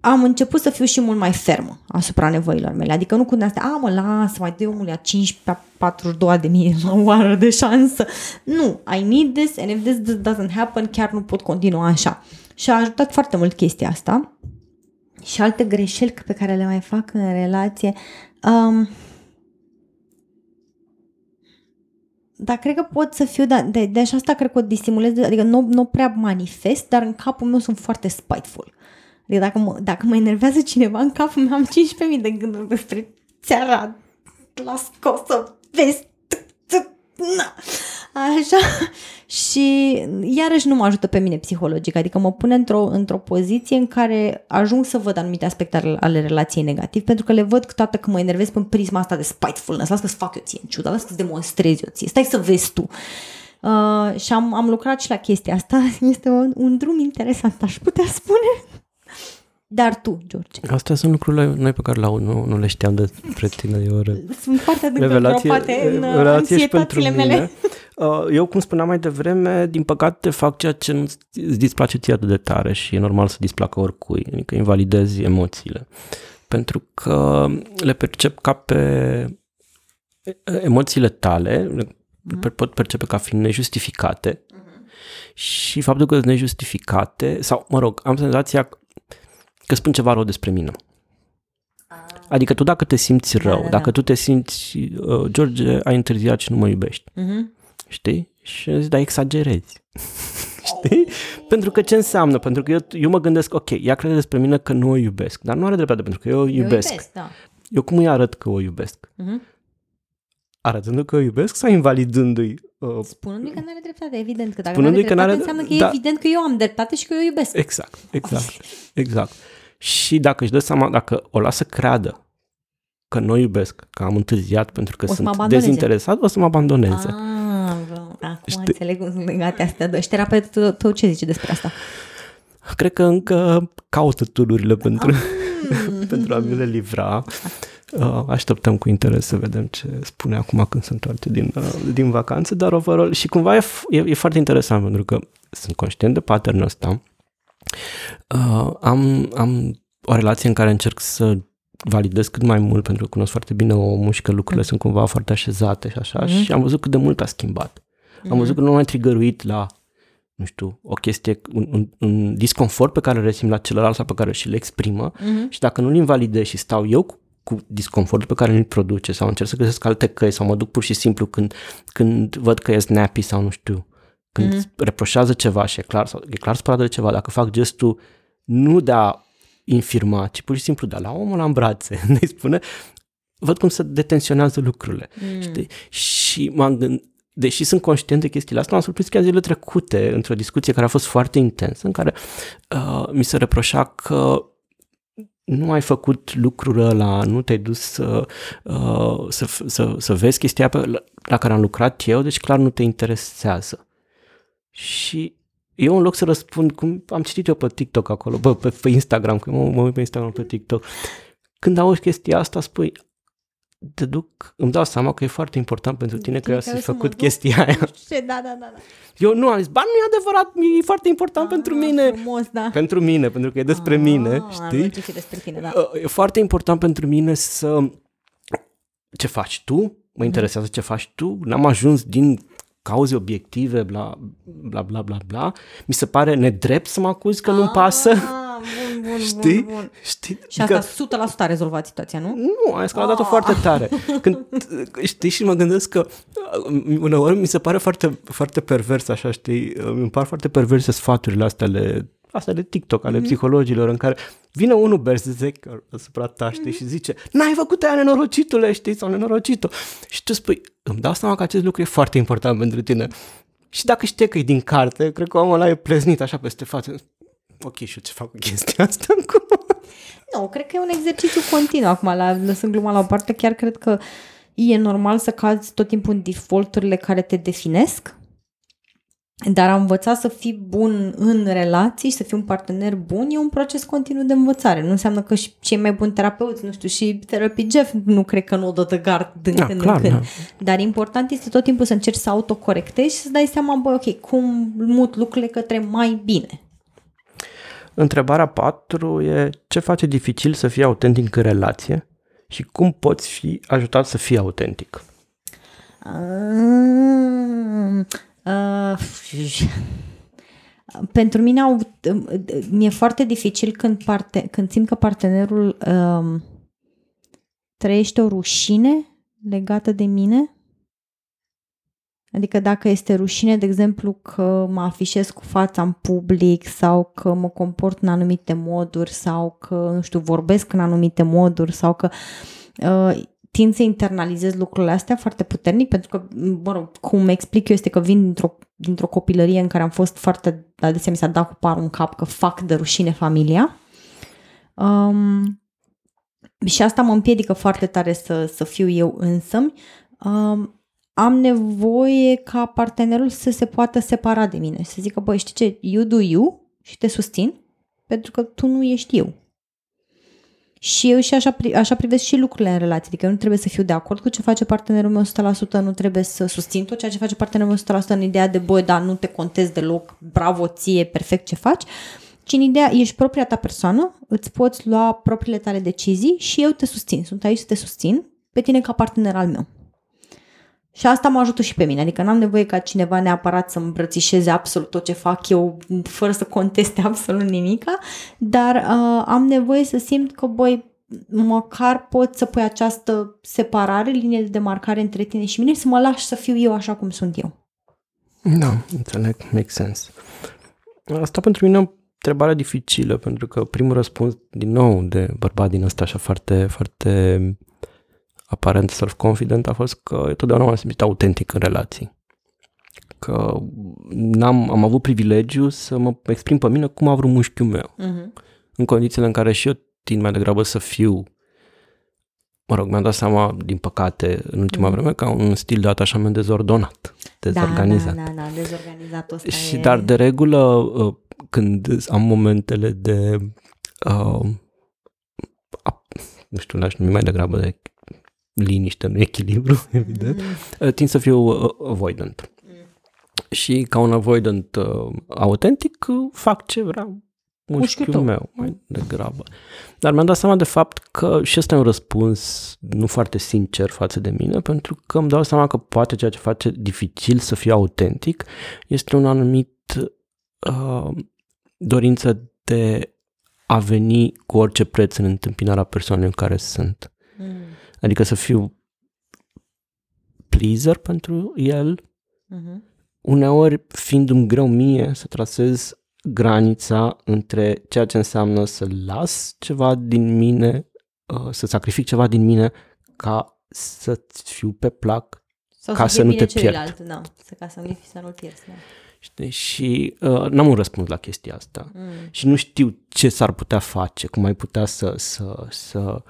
am început să fiu și mult mai fermă asupra nevoilor mele. Adică nu cu astea, a, mă, lasă, mai dă omului a 5 pe 42 de mii la oară de șansă. Nu, I need this and if this doesn't happen, chiar nu pot continua așa. Și a ajutat foarte mult chestia asta. Și alte greșeli pe care le mai fac în relație. Um, dar cred că pot să fiu, da, de, de așa asta cred că o disimulez, adică nu, nu prea manifest, dar în capul meu sunt foarte spiteful. Adică dacă mă, dacă mă enervează cineva în capul meu, am 15.000 de gânduri despre țara la scos să vezi Na. Așa. Și iarăși nu mă ajută pe mine psihologic, adică mă pune într-o, într-o poziție în care ajung să văd anumite aspecte ale, ale relației negativ, pentru că le văd toată că mă enervez pe prisma asta de spitefulness, las că-ți fac eu ție în ciuda, las că-ți demonstrez eu ție, stai să vezi tu. Uh, și am, am lucrat și la chestia asta, este un, un drum interesant, aș putea spune. Dar tu, George. Astea sunt lucrurile noi pe care nu, nu le știam despre tine. Eu re... Sunt foarte adânc îngropate în anxietățile mele. Uh, eu, cum spuneam mai devreme, din păcate fac ceea ce îți displace ție atât de tare și e normal să displacă oricui, adică invalidezi emoțiile. pentru că le percep ca pe emoțiile tale, le uh-huh. pot percepe ca fiind nejustificate uh-huh. și faptul că sunt nejustificate, sau mă rog, am senzația că spun ceva rău despre mine. Ah. Adică tu dacă te simți da, rău, da, da, dacă tu te simți, uh, George a întârziat și nu mă iubești, uh-huh. știi? Și zic, da, exagerezi. Știi? Pentru că ce înseamnă? Pentru că eu, eu mă gândesc, ok, ea crede despre mine că nu o iubesc, dar nu are dreptate pentru că eu o iubesc. Eu, iubesc, da. eu cum îi arăt că o iubesc? Uh-huh. Arătându-i că o iubesc sau invalidându-i? Uh, spunându-i că nu are dreptate, evident. Că dacă nu are dreptate, că n-are... înseamnă că da. e evident că eu am dreptate și că eu o iubesc. Exact, exact, exact. Și dacă își dă seama, dacă o lasă creadă că nu o iubesc, că am întârziat pentru că o sunt dezinteresat, o să mă abandoneze. Ah Acum Știi? înțeleg cum sunt legate astea două. Și terapeutul tău ce zice despre asta? Cred că încă caută tururile pentru, ah. pentru a mi le livra. Uh, așteptăm cu interes să vedem ce spune acum când se întoarce din, uh, din vacanță, dar overall, și cumva e, e, e foarte interesant pentru că sunt conștient de patternul ăsta. Uh, am, am o relație în care încerc să validez cât mai mult pentru că cunosc foarte bine omul și că lucrurile mm. sunt cumva foarte așezate și așa mm. și am văzut cât de mult a schimbat. Mm-hmm. Am văzut că nu mai trigăruit la, nu știu, o chestie, un, un, un disconfort pe care îl resim la celălalt sau pe care și-l exprimă mm-hmm. și dacă nu-l invalidez și stau eu cu, cu disconfortul pe care îl produce sau încerc să găsesc alte căi sau mă duc pur și simplu când, când văd că e snappy sau nu știu, când mm-hmm. reproșează ceva și e clar, sau, e clar spărat de ceva, dacă fac gestul nu de a infirma, ci pur și simplu de la omul în brațe, ne spune, văd cum se detensionează lucrurile. Mm. Știi? Și m-am gândit, deși sunt conștient de chestiile astea, m-am surprins chiar zilele trecute într-o discuție care a fost foarte intensă, în care uh, mi se reproșa că nu ai făcut lucrul ăla, nu te-ai dus să, uh, să, să, să vezi chestia pe, la, la care am lucrat eu, deci clar nu te interesează. Și eu în loc să răspund, cum am citit eu pe TikTok acolo, bă, pe, pe Instagram, că mă, mă uit pe Instagram, pe TikTok, când auzi chestia asta, spui, te duc, îmi dau seama că e foarte important pentru tine că eu să făcut chestia aia. Ce, da, da, da, da. Eu nu am zis, ba, nu e adevărat, e foarte important ah, pentru mine. Frumos, da. Pentru mine, pentru că e despre ah, mine, știi? Nu despre tine, da. Uh, e foarte important pentru mine să... Ce faci tu? Mă mhm. interesează ce faci tu. N-am ajuns din cauze obiective, bla, bla, bla, bla, bla. Mi se pare nedrept să mă acuz că ah. nu-mi pasă bun, bun, Știi? Bun, bun. Știi? Și asta că... 100% a rezolvat situația, nu? Nu, a escaladat-o oh. foarte tare. Când, știi, și mă gândesc că uneori mi se pare foarte, foarte pervers, așa, știi, mi par foarte perverse sfaturile astea ale astea de TikTok, ale mm-hmm. psihologilor, în care vine unul berserker asupra ta, știi, mm-hmm. și zice, n-ai făcut aia nenorocitule, știi, sau nenorocito. Și tu spui, îmi dau seama că acest lucru e foarte important pentru tine. Și dacă știi că e din carte, cred că omul ăla e pleznit așa peste față ok, și eu ce fac cu chestia asta acum? Nu, cred că e un exercițiu continuu. Acum, la, lăsând gluma la o parte, chiar cred că e normal să cazi tot timpul în defaulturile care te definesc, dar a învăța să fii bun în relații și să fii un partener bun e un proces continuu de învățare. Nu înseamnă că și cei mai buni terapeuți, nu știu, și Therapy Jeff nu cred că nu o dă de gard din da, când clar, în când. Da. Dar important este tot timpul să încerci să autocorectezi și să dai seama, bă, ok, cum mut lucrurile către mai bine. Întrebarea 4 e ce face dificil să fii autentic în relație și cum poți fi ajutat să fii autentic? Uh, uh, pentru mine au, mi-e foarte dificil când, parte, când simt că partenerul uh, trăiește o rușine legată de mine. Adică dacă este rușine, de exemplu, că mă afișez cu fața în public sau că mă comport în anumite moduri sau că, nu știu, vorbesc în anumite moduri sau că uh, tind să internalizez lucrurile astea foarte puternic pentru că, mă rog, cum explic eu este că vin dintr-o, dintr-o copilărie în care am fost foarte, adesea mi s-a dat cu parul în cap că fac de rușine familia. Um, și asta mă împiedică foarte tare să, să fiu eu însă. Um, am nevoie ca partenerul să se poată separa de mine, să zică, băi, știi ce, you do you și te susțin pentru că tu nu ești eu. Și eu și așa, așa privesc și lucrurile în relație, adică eu nu trebuie să fiu de acord cu ce face partenerul meu 100%, nu trebuie să susțin tot ceea ce face partenerul meu 100% în ideea de, băi, dar nu te contez deloc, bravo ție, perfect ce faci, ci în ideea, ești propria ta persoană, îți poți lua propriile tale decizii și eu te susțin. Sunt aici să te susțin pe tine ca partener al meu. Și asta mă ajută și pe mine, adică n-am nevoie ca cineva neapărat să îmbrățișeze absolut tot ce fac eu, fără să conteste absolut nimica, dar uh, am nevoie să simt că, băi, măcar pot să pui această separare, linie de demarcare între tine și mine, să mă lași să fiu eu așa cum sunt eu. Da, înțeleg, make sense. Asta pentru mine e o întrebare dificilă, pentru că primul răspuns, din nou, de bărbat din ăsta așa foarte, foarte aparent self-confident a fost că eu totdeauna m-am simțit autentic în relații. Că n-am, am avut privilegiu să mă exprim pe mine cum a vrut mușchiul meu. Uh-huh. În condițiile în care și eu tind mai degrabă să fiu mă rog, mi-am dat seama, din păcate, în ultima mm. vreme, ca un stil de atașament dezordonat, dezorganizat. Da, da, da, da dezorganizat ăsta Și e... dar de regulă, uh, când am momentele de, uh, nu știu, l-aș numi mai degrabă de liniște, nu echilibru, evident, mm. tind să fiu uh, avoidant. Mm. Și ca un avoidant uh, autentic, uh, fac ce vreau mușchiul meu mai degrabă. Dar mi-am dat seama de fapt că și ăsta e un răspuns nu foarte sincer față de mine, pentru că îmi dau seama că poate ceea ce face dificil să fie autentic este un anumit uh, dorință de a veni cu orice preț în întâmpinarea persoanei în care sunt. Mm. Adică să fiu pleaser pentru el, mm-hmm. uneori fiindu-mi greu mie să trasez granița între ceea ce înseamnă să las ceva din mine, uh, să sacrific ceva din mine ca să fiu pe plac Sau ca să, să nu te pierd. pierd. Da, să, ca să nu, să nu-l pierzi. Da. Știi? Și uh, n-am un răspuns la chestia asta. Mm. Și nu știu ce s-ar putea face, cum ai putea să, să, să...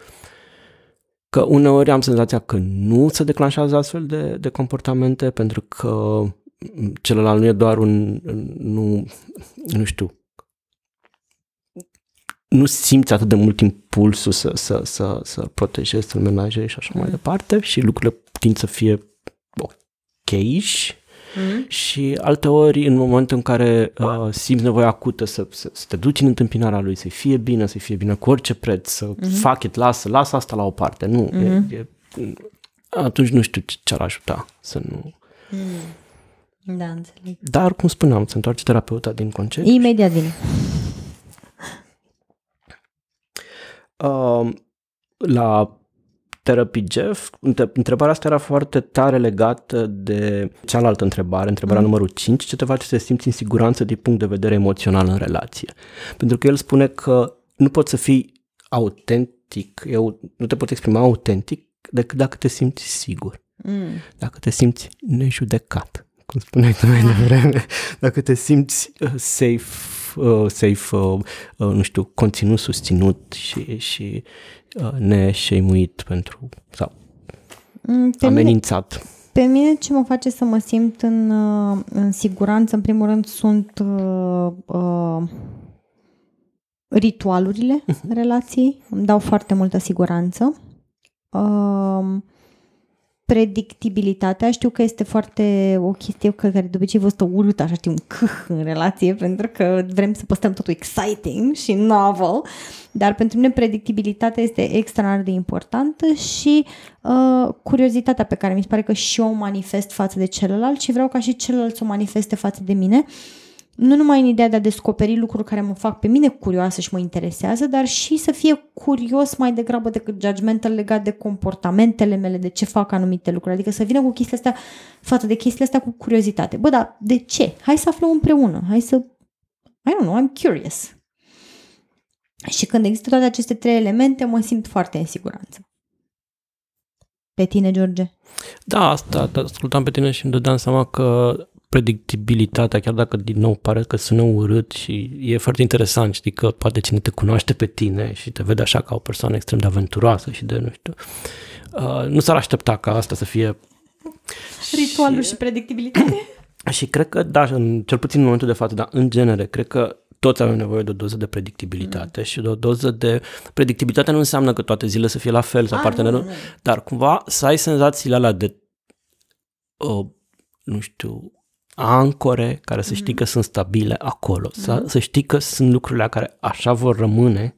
Că uneori am senzația că nu se declanșează astfel de, de comportamente pentru că celălalt nu e doar un, nu, nu știu, nu simți atât de mult impulsul să, să, să, să protejezi, să-l menajezi și așa mm. mai departe și lucrurile tind să fie ok mm. și alte ori în momentul în care uh, simți nevoia acută să, să, să te duci în întâmpinarea lui, să-i fie bine, să-i fie bine cu orice preț, să mm. fac it, lasă, lasă asta la o parte, nu, mm. e, e, atunci nu știu ce ar ajuta să nu... Mm. Da, înțeleg. Dar, cum spuneam, se întoarce terapeuta din concediu. Imediat vine. Uh, la Therapy Jeff, întrebarea asta era foarte tare legată de cealaltă întrebare, întrebarea mm. numărul 5, ce te face să te simți în siguranță din punct de vedere emoțional în relație. Pentru că el spune că nu poți să fii autentic, eu, nu te poți exprima autentic decât dacă te simți sigur, mm. dacă te simți nejudecat cum spuneai tu mai devreme, dacă te simți uh, safe, uh, safe uh, uh, nu știu, conținut susținut și, și uh, neșeimuit pentru, sau mm, pe amenințat. Mine, pe mine ce mă face să mă simt în, uh, în siguranță, în primul rând, sunt uh, uh, ritualurile uh-huh. relației, îmi dau foarte multă siguranță. Uh, predictibilitatea. Știu că este foarte o chestie care de obicei vă stă urât, așa știu, un câh în relație, pentru că vrem să păstrăm totul exciting și novel, dar pentru mine predictibilitatea este extraordinar de importantă și uh, curiozitatea pe care mi se pare că și eu o manifest față de celălalt și vreau ca și celălalt să o manifeste față de mine. Uh, nu numai în ideea de a descoperi lucruri care mă fac pe mine curioasă și mă interesează, dar și să fie curios mai degrabă decât judgmental legat de comportamentele mele, de ce fac anumite lucruri. Adică să vină cu chestiile astea, față de chestiile astea cu curiozitate. Bă, dar de ce? Hai să aflăm împreună. Hai să... I don't know, I'm curious. Și când există toate aceste trei elemente, mă simt foarte în siguranță. Pe tine, George? Da, asta, ascultam pe tine și îmi dădeam seama că predictibilitatea, chiar dacă din nou pare că sună urât și e foarte interesant, știi că poate cine te cunoaște pe tine și te vede așa ca o persoană extrem de aventuroasă și de, nu știu, uh, nu s-ar aștepta ca asta să fie... Ritualul și, și predictibilitate. Și cred că, da, în, cel puțin în momentul de față, dar în genere, cred că toți avem nevoie de o doză de predictibilitate mm. și de o doză de... Predictibilitate nu înseamnă că toate zilele să fie la fel sau A, partenerul, nu, nu. dar cumva să ai senzațiile alea de, uh, nu știu, ancore care să știi că sunt stabile acolo, să, să știi că sunt lucrurile care așa vor rămâne,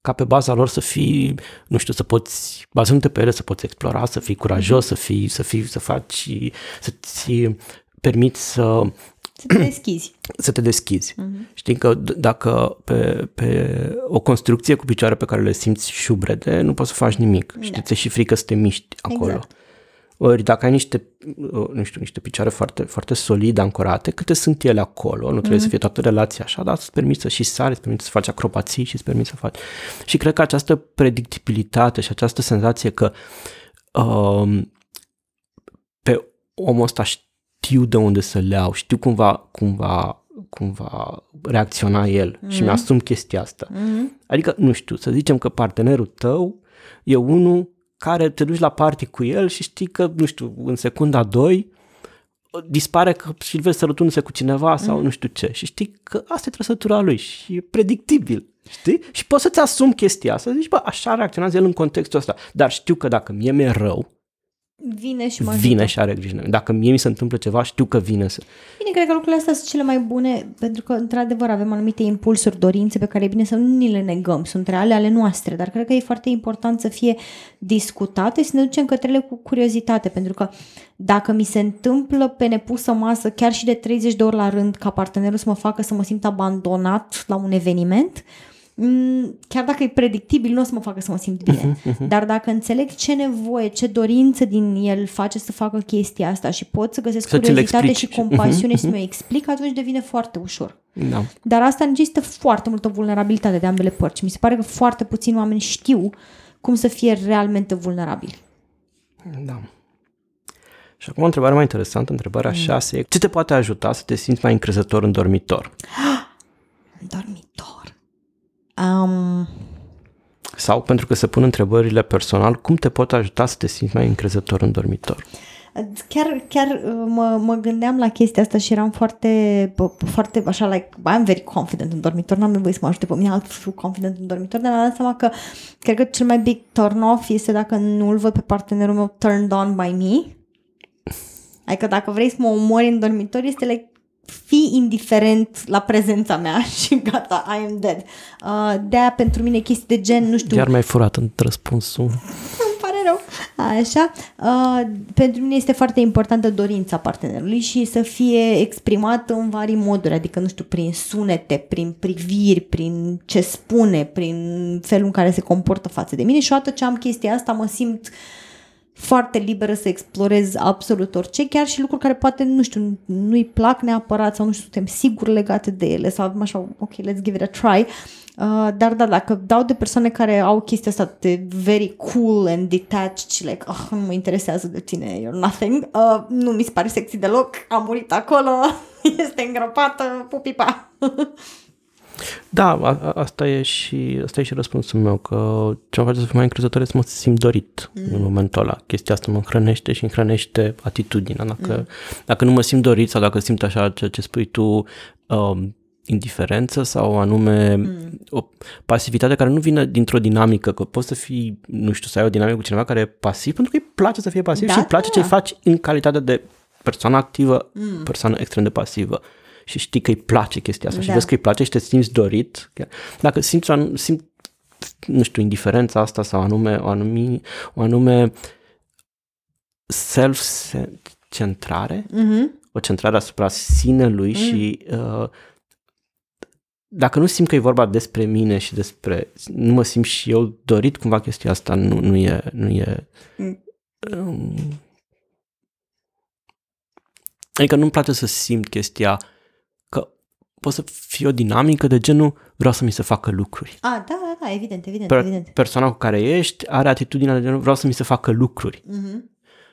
ca pe baza lor să fii, nu știu, să poți, bazându-te pe ele, să poți explora, să fii curajos, să fii, să fii, să faci, să-ți permiți să Să te deschizi. să te deschizi. Știi că d- dacă pe, pe o construcție cu picioare pe care le simți șubrede, nu poți să faci nimic. Știi, ți și frică să te miști acolo. Exact. Ori dacă ai niște, uh, nu știu, niște picioare foarte, foarte solide, ancorate, câte sunt ele acolo, nu trebuie să fie toată relația așa, dar să-ți permiți să și sari, să-ți permiți să faci acrobații și să permiți să faci... Și cred că această predictibilitate și această senzație că um, pe omul ăsta știu de unde să le iau, știu cum va, cum va, cum va reacționa el și mi-asum chestia asta. Adică, nu știu, să zicem că partenerul tău e unul care te duci la party cu el și știi că, nu știu, în secunda 2 dispare că și îl vezi sărutându-se cu cineva sau nu știu ce. Și știi că asta e trăsătura lui și e predictibil, știi? Și poți să-ți asumi chestia asta, să zici, bă, așa reacționează el în contextul ăsta, dar știu că dacă mie mi-e rău, Vine și mă vine ajută. și are grijă. de mine. Dacă mie mi se întâmplă ceva, știu că vine să... Bine, cred că lucrurile astea sunt cele mai bune, pentru că, într-adevăr, avem anumite impulsuri, dorințe pe care e bine să nu ni le negăm, sunt reale ale noastre, dar cred că e foarte important să fie discutate și să ne ducem către ele cu curiozitate, pentru că dacă mi se întâmplă pe nepusă masă, chiar și de 30 de ori la rând, ca partenerul să mă facă să mă simt abandonat la un eveniment, mm, chiar dacă e predictibil, nu o să mă facă să mă simt bine. Dar dacă înțeleg ce nevoie, ce dorință din el face să facă chestia asta și pot să găsesc Să ți-l curiozitate și explici. compasiune și să mi-o explic, atunci devine foarte ușor. Da. Dar asta necesită foarte multă vulnerabilitate de ambele părți. Mi se pare că foarte puțini oameni știu cum să fie realmente vulnerabili. Da. Și acum o întrebare mai interesantă, întrebarea Mm. 6 e ce te poate ajuta să te simți mai încrezător în dormitor? În dormitor. Um, Sau pentru că se pun întrebările personal, cum te pot ajuta să te simți mai încrezător în dormitor? Chiar, chiar uh, mă, mă gândeam la chestia asta și eram foarte, bă, foarte așa, like, I'm very confident în dormitor, n-am nevoie să mă ajute pe mine altul să fiu confident în dormitor, dar mi-am dat seama că cred că cel mai big turn off este dacă nu îl văd pe partenerul meu turned on by me. Adică dacă vrei să mă omori în dormitor, este like, fi indiferent la prezența mea și gata, I am dead. Uh, de-aia pentru mine chestii de gen, nu știu, Iar mi-ai furat în răspunsul. îmi pare rău. Așa, uh, pentru mine este foarte importantă dorința partenerului și să fie exprimată în vari moduri, adică, nu știu, prin sunete, prin priviri, prin ce spune, prin felul în care se comportă față de mine și odată ce am chestia asta mă simt foarte liberă să explorez absolut orice, chiar și lucruri care poate, nu știu, nu-i plac neapărat sau nu știu, suntem siguri legate de ele sau avem așa, ok, let's give it a try. Uh, dar da, dacă dau de persoane care au chestia asta de very cool and detached și like, oh, nu mă interesează de tine, you're nothing, uh, nu mi se pare sexy deloc, am murit acolo, este îngropată, pupipa. Da, a, a, asta e și asta e și răspunsul meu, că ce mă face să fiu mai încrezător e să mă simt dorit mm. în momentul ăla. Chestia asta mă hrănește și îmi hrănește atitudinea. Dacă, mm. dacă nu mă simt dorit sau dacă simt așa ceea ce spui tu, um, indiferență sau anume mm. o pasivitate care nu vine dintr-o dinamică, că poți să fii, nu știu, să ai o dinamică cu cineva care e pasiv, pentru că îi place să fie pasiv Da, și îi place da, ce da. faci în calitate de persoană activă, mm. persoană extrem de pasivă și știi că îi place chestia asta da. și Da. vezi că îi place și te simți dorit. chiar. Dacă simți, o anum- simt, nu știu, indiferența asta sau anume, o anume, o anume self-centrare, Mm-hmm. o centrare asupra sinelui mm. și uh, dacă nu simt că e vorba despre mine și despre, nu mă simt și eu dorit, cumva chestia asta nu, nu e, nu e Mm. um, adică nu-mi place să simt chestia că poate să fie o dinamică de genul vreau să mi se facă lucruri. Ah, da, da, da, evident, evident, Per- evident. persoana cu care ești are atitudinea de genul vreau să mi se facă lucruri, Mm-hmm.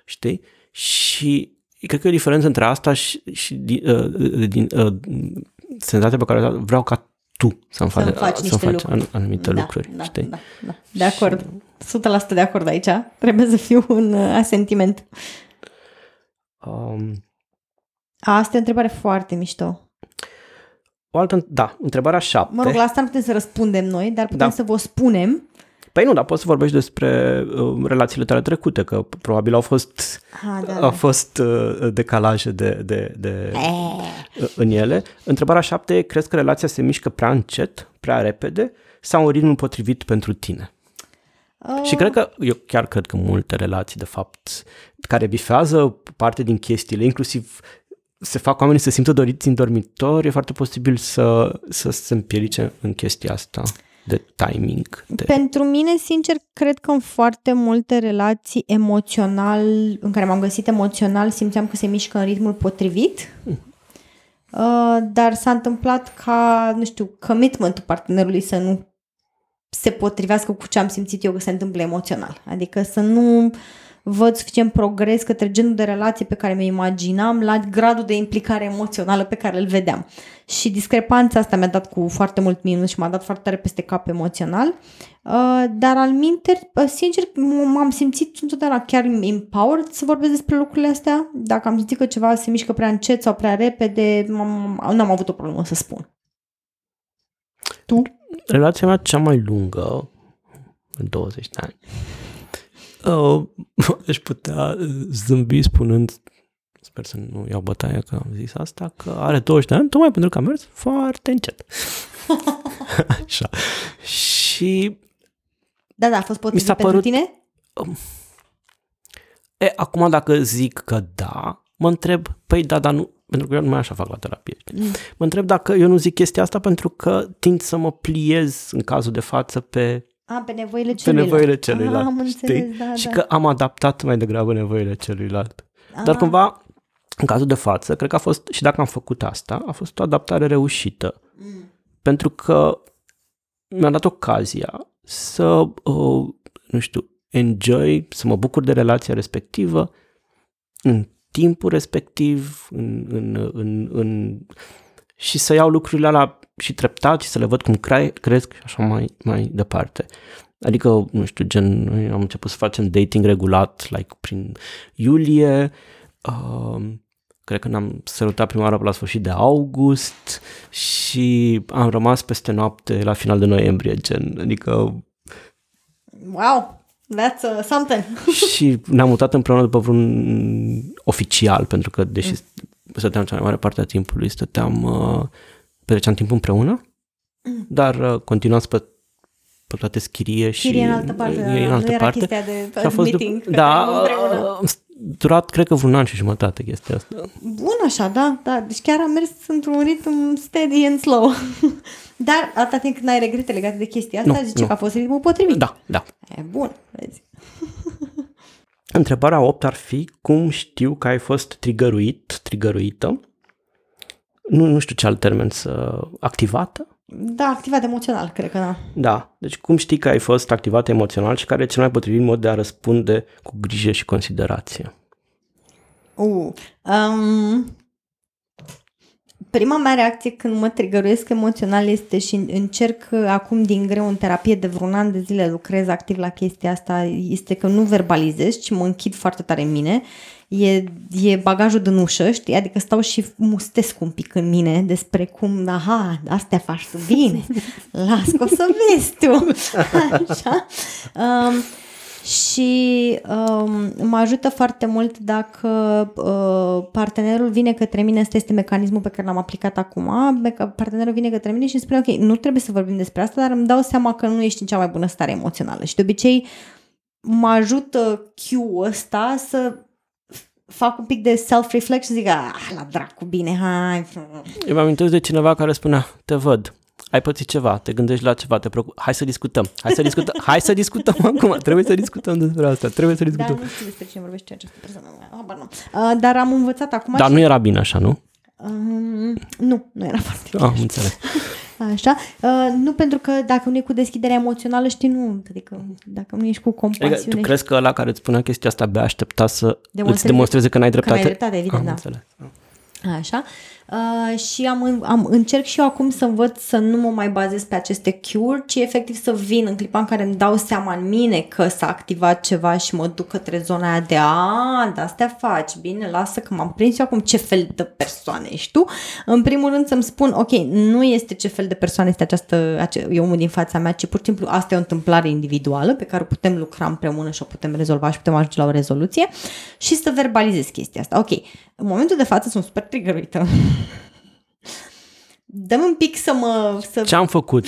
știi? Și cred că e o diferență între asta și, și din, uh, din uh, senzația pe care o am, vreau ca tu să-mi faci, Să-mi faci să-mi niște faci lucruri. anumite da, lucruri, da, știi? Da, da, de acord. 100% de acord aici. Trebuie să fiu un uh, asentiment. Um, Asta e o întrebare foarte mișto. O altă, da, întrebarea șapte. Mă rog, la asta nu putem să răspundem noi, dar putem Da. să vă spunem Păi nu, dar poți să vorbești despre uh, relațiile tale trecute, că probabil au fost, Ah, da, au da. fost uh, decalaje de, de, de, Eh. în ele. Întrebarea șapte e, crezi că relația se mișcă prea încet, prea repede sau în ritmul potrivit pentru tine? Uh, Și cred că, eu chiar cred că multe relații, de fapt, care bifează parte din chestiile, inclusiv se fac oamenii să simtă doriți în dormitor, e foarte posibil să, să se împiedice în chestia asta de timing. De... Pentru mine, sincer, cred că în foarte multe relații emoțional, în care m-am găsit emoțional, simțeam că se mișcă în ritmul potrivit. Uh, dar s-a întâmplat ca, nu știu, commitmentul partenerului să nu se potrivească cu ce am simțit eu că se întâmplă emoțional. Adică să nu văd suficient progres către genul de relație pe care mi imaginam la gradul de implicare emoțională pe care îl vedeam. Și discrepanța asta mi-a dat cu foarte mult minus și m-a dat foarte tare peste cap emoțional. Uh, dar al minteri, uh, sincer, m- m-am simțit întotdeauna chiar empowered să vorbesc despre lucrurile astea. Dacă am simțit că ceva se mișcă prea încet sau prea repede, m-am, nu am avut o problemă să spun. Tu? Relația mea cea mai lungă, în 20 de ani, uh, aș putea zâmbi spunând, sper să nu iau bătaie că am zis asta, că are 20 de ani, tocmai pentru că a mers foarte încet. Așa. Și Da, da, a fost potrivit s-a pentru părut- tine? E, acum dacă zic că da, mă întreb, păi da, dar nu, pentru că eu nu mai așa fac la terapie. știi? Mm. Mă întreb dacă eu nu zic chestia asta pentru că tind să mă pliez în cazul de față pe, A, pe nevoile pe celuilalt. nevoile celuilalt. Ah, am înțeles, știi? da, și da. că am adaptat mai degrabă nevoile celuilalt. Dar Ah, cumva, în cazul de față, cred că a fost, și dacă am făcut asta, a fost o adaptare reușită. mm. Pentru că mi-a dat ocazia să, uh, nu știu, enjoy, să mă bucur de relația respectivă în timpul respectiv în, în, în, în, și să iau lucrurile alea și treptat și să le văd cum cre- cresc și așa mai, mai departe. Adică, nu știu, gen, noi am început să facem dating regulat, like, prin iulie, uh, cred că ne-am sărutat prima oară pe la sfârșit de august și am rămas peste noapte la final de noiembrie, gen, adică Wow, that's uh, something. și ne-am mutat împreună după vreun oficial, pentru că deși stăteam cea mai mare parte a timpului, stăteam, uh, petreceam timp împreună, dar uh, continuam să pe, pe toate schirie și Chirie în altă parte, e da, în nu altă era parte. chestia de Și a fost meeting. după, da, că împreună. a durat cred că vreun an și jumătate chestia asta. Bun așa, da, da. Deci chiar am mers într-un ritm steady and slow. Dar atâta timp când ai regrete legate de chestia asta, Nu, zice nu. că a fost ritmul potrivit. Da, da. E bun, vezi. Întrebarea 8 ar fi cum știu că ai fost trigăruit, trigăruită, nu, nu știu ce alt termen să... activată? Da, activat emoțional, cred că da. Da, deci cum știi că ai fost activat emoțional și care e cel mai potrivit mod de a răspunde cu grijă și considerație? Uh, um, prima mea reacție când mă trigăruiesc emoțional este și încerc uh, acum din greu în terapie de vreun an de zile lucrez activ la chestia asta, este că nu verbalizez, ci mă închid foarte tare în mine. E, e bagajul din ușă, știi? Adică stau și mustesc un pic în mine despre cum, aha, astea faci tu bine, las că o să vezi tu. Așa. Um, și um, mă ajută foarte mult dacă uh, partenerul vine către mine, ăsta este mecanismul pe care l-am aplicat acum, meca- partenerul vine către mine și îmi spune, ok, nu trebuie să vorbim despre asta, dar îmi dau seama că nu ești în cea mai bună stare emoțională și de obicei mă ajută cue ăsta să fac un pic de self-reflection și zic, ah, la dracu, bine, hai. Eu mă amintesc de cineva care spunea, te văd, ai pățit ceva, te gândești la ceva, te preocup, hai să discutăm, hai să discutăm, hai să discutăm acum, trebuie să discutăm despre asta, trebuie să Dar discutăm. nu știu despre cine vorbește această persoană, habar nu. Uh, dar am învățat acum Dar și... nu era bine așa, nu? Um, nu, nu era foarte bine. Ah, am înțeles. Așa. Uh, nu pentru că dacă nu e cu deschiderea emoțională, știi, nu. Adică dacă nu ești cu compasiune. Adică, tu crezi că ăla care îți spunea chestia asta abia aștepta să Demonstreze- îți demonstreze că n-ai că n-ai dreptate? dreptate, evident, am da. înțeles. Așa. Uh, și am, am încerc și eu acum să învăț să nu mă mai bazez pe aceste cure, ci efectiv să vin în clipa în care îmi dau seama în mine că s-a activat ceva și mă duc către zona aia de a, de astea faci, bine, lasă că m-am prins eu acum ce fel de persoane ești tu. În primul rând să-mi spun, ok, nu este ce fel de persoană este această, ace, e omul din fața mea, ci pur și simplu asta e o întâmplare individuală pe care o putem lucra împreună și o putem rezolva și putem ajunge la o rezoluție și să verbalizez chestia asta. Ok, în momentul de față sunt super trigărită. Dăm un pic să mă... Să... Ce am făcut?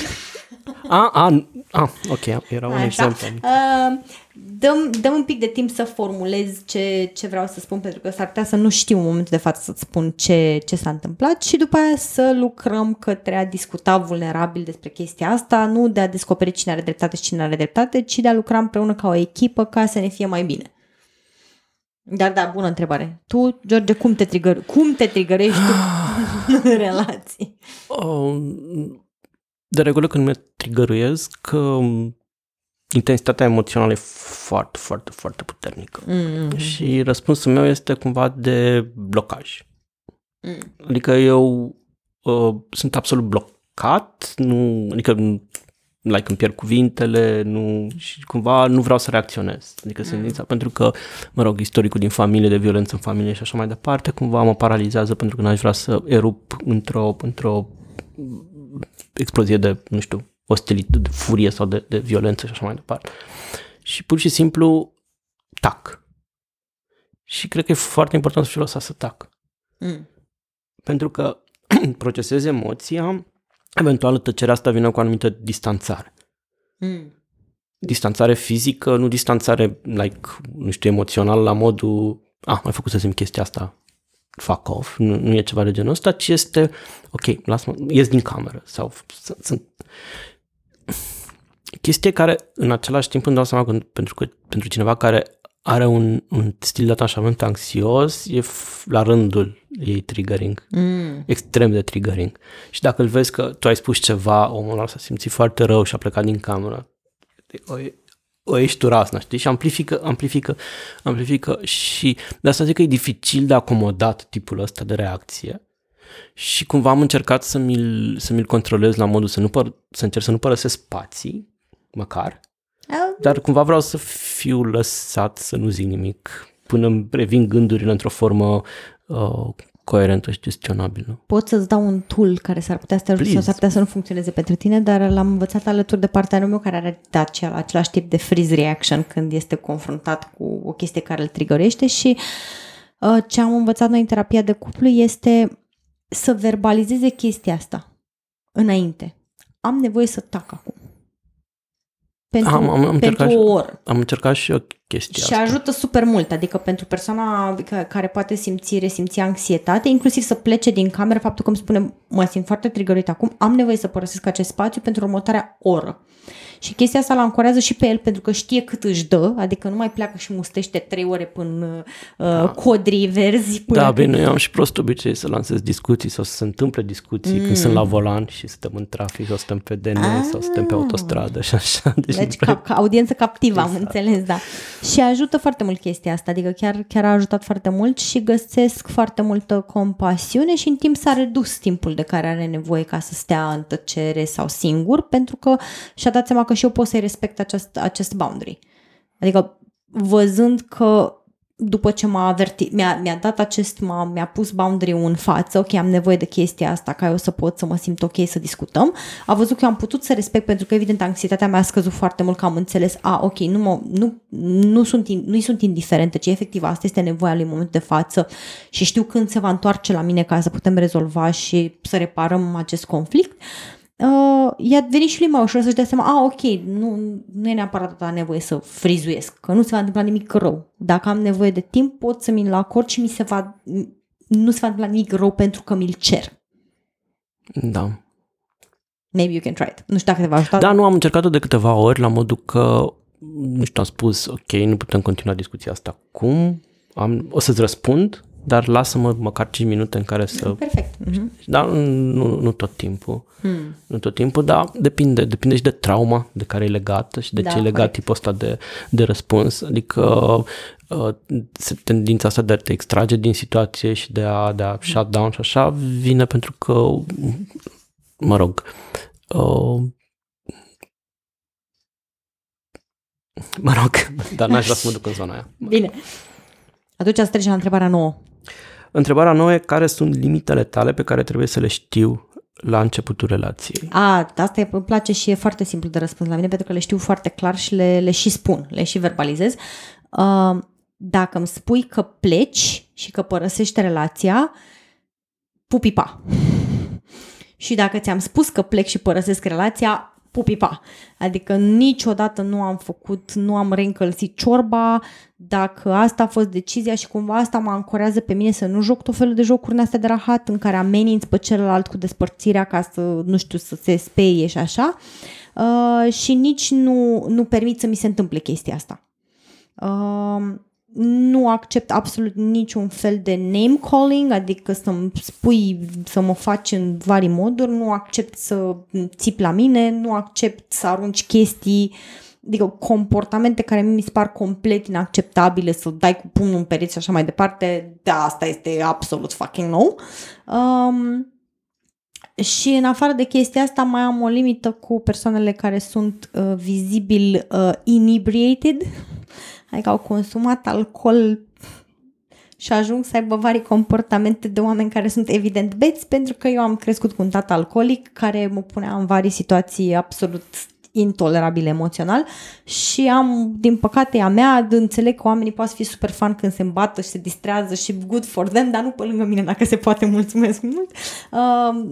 A, a, a, ok, era un Așa. exemplu. Uh, dăm, dăm un pic de timp să formulez ce, ce vreau să spun, pentru că s-ar putea să nu știu în momentul de față să-ți spun ce, ce s-a întâmplat și după aia să lucrăm către a discuta vulnerabil despre chestia asta, nu de a descoperi cine are dreptate și cine are dreptate, ci de a lucra împreună ca o echipă ca să ne fie mai bine. Dar da, bună întrebare. Tu, George, cum te, trigger, cum te trigărești tu în relații? Um, de regulă când mă trigăruiesc, că intensitatea emoțională e foarte, foarte, foarte puternică. Mm-hmm. Și răspunsul meu este cumva de blocaj. Mm. Adică eu uh, sunt absolut blocat, nu, adică like îmi pierd cuvintele, nu, și cumva nu vreau să reacționez. Adică mm. sentința, pentru că, mă rog, istoricul din familie, de violență în familie și așa mai departe, cumva mă paralizează pentru că n-aș vrea să erup într-o, într-o explozie de, nu știu, ostilitate, de furie sau de, de violență și așa mai departe. Și pur și simplu tac. Și cred că e foarte important să fiu lăsat să tac. Mm. Pentru că procesez emoția, eventual tăcerea asta vine cu o anumită distanțare. Mm. Distanțare fizică, nu distanțare, like, nu știu, emoțional la modul, ah, mai făcut să simt chestia asta, fuck off, nu, nu e ceva de genul ăsta, ci este, ok, lasă-mă, ies din cameră sau sunt... Chestie care în același timp îmi dau seama că pentru, că, pentru cineva care are un, un stil de atașament anxios, e f- la rândul ei triggering, mm. extrem de triggering. Și dacă îl vezi că tu ai spus ceva, omul ăla s-a simțit foarte rău și a plecat din cameră, o, o ești tu rasna, știi? Și amplifică, amplifică, amplifică și de asta zic că e dificil de acomodat tipul ăsta de reacție. Și cumva am încercat să mi-l, să mi-l controlez la modul să, nu păr, să încerc să nu părăsesc spații, măcar, dar cumva vreau să fiu lăsat să nu zic nimic până îmi revin gândurile într-o formă uh, coerentă și gestionabilă. Pot să-ți dau un tool care s-ar putea să te ajute sau s-ar putea să nu funcționeze pentru tine, dar l-am învățat alături de partenerul meu care are acela, același tip de freeze reaction când este confruntat cu o chestie care îl trigărește și uh, ce am învățat noi în terapia de cuplu este să verbalizeze chestia asta înainte. Am nevoie să tac acum pentru, am, am, am pentru o oră. Am încercat și eu chestia Și asta. ajută super mult, adică pentru persoana care poate simți, resimți anxietate, inclusiv să plece din cameră, faptul că îmi spune, mă simt foarte trigărit acum, am nevoie să părăsesc acest spațiu pentru următoarea oră. Și chestia asta îl ancorează și pe el pentru că știe cât își dă, adică nu mai pleacă și mustește trei ore până uh, da. codrii verzi. Până da, bine, eu am și prost obicei să lansez discuții sau să se întâmple discuții mm. când sunt la volan și stăm în trafic sau stăm pe DN ah. sau stăm pe autostradă și așa. Deci, deci ca, ca audiență captivă, exact. am înțeles, da. Și ajută foarte mult chestia asta, adică chiar, chiar a ajutat foarte mult și găsesc foarte multă compasiune și în timp s-a redus timpul de care are nevoie ca să stea în tăcere sau singur, pentru că și-a dat seama că că și eu pot să-i respect acest, acest boundary. Adică văzând că după ce m-a avertit, mi-a, mi-a dat acest, m-a, mi-a pus boundary în față, ok, am nevoie de chestia asta ca eu să pot să mă simt ok să discutăm, a văzut că eu am putut să respect pentru că evident anxietatea mea a scăzut foarte mult că am înțeles, a, ok, nu, mă, nu, nu sunt, nu-i sunt indiferentă, ci efectiv asta este nevoia lui în momentul de față și știu când se va întoarce la mine ca să putem rezolva și să reparăm acest conflict. Uh, uh, i-a venit și lui mai ușor să-și dea seama, a, ok, nu, nu e neapărat atâta nevoie să frizuiesc, că nu se va întâmpla nimic rău. Dacă am nevoie de timp, pot să mi-l acord și mi se va, nu se va întâmpla nimic rău pentru că mi-l cer. Da. Maybe you can try it. Nu știu dacă te va ajuta. Da, nu, am încercat-o de câteva ori la modul că, nu știu, am spus, ok, nu putem continua discuția asta acum, am, o să-ți răspund dar lasă-mă măcar 5 minute în care să... Perfect. Mm-hmm. Dar nu, nu tot timpul. Mm. Nu tot timpul, dar depinde. Depinde și de trauma de care e legată și de da, ce e legat corect. tipul ăsta de, de răspuns. Adică uh, tendința asta de a te extrage din situație și de a, de a shut down și așa vine pentru că, mă rog, uh, Mă rog, dar n-aș vrea să mă duc în zona aia. Bine. Atunci să trecem la întrebarea nouă. Întrebarea nouă e care sunt limitele tale pe care trebuie să le știu la începutul relației? A, asta e, îmi place și e foarte simplu de răspuns la mine pentru că le știu foarte clar și le, le și spun, le și verbalizez. Uh, dacă îmi spui că pleci și că părăsești relația, pupipa. și dacă ți-am spus că plec și părăsesc relația, pupipa. Adică niciodată nu am făcut, nu am reîncălzit ciorba, dacă asta a fost decizia și cumva asta mă ancorează pe mine să nu joc tot felul de jocuri astea de rahat în care ameninți pe celălalt cu despărțirea ca să, nu știu, să se speie și așa. Uh, și nici nu, nu permit să mi se întâmple chestia asta. Uh, nu accept absolut niciun fel de name calling, adică să-mi spui, să mă faci în vari moduri, nu accept să țip la mine, nu accept să arunci chestii, adică comportamente care mi se par complet inacceptabile, să dai cu pumnul în pereți și așa mai departe, da, asta este absolut fucking no. Um, și în afară de chestia asta mai am o limită cu persoanele care sunt uh, vizibil uh, inebriated, adică au consumat alcool și ajung să aibă vari comportamente de oameni care sunt evident beți, pentru că eu am crescut cu un tată alcoolic care mă punea în vari situații absolut intolerabil emoțional și am, din păcate, a mea, de înțeleg că oamenii poate fi super fan când se îmbată și se distrează și good for them, dar nu pe lângă mine, dacă se poate, mulțumesc mult. Uh,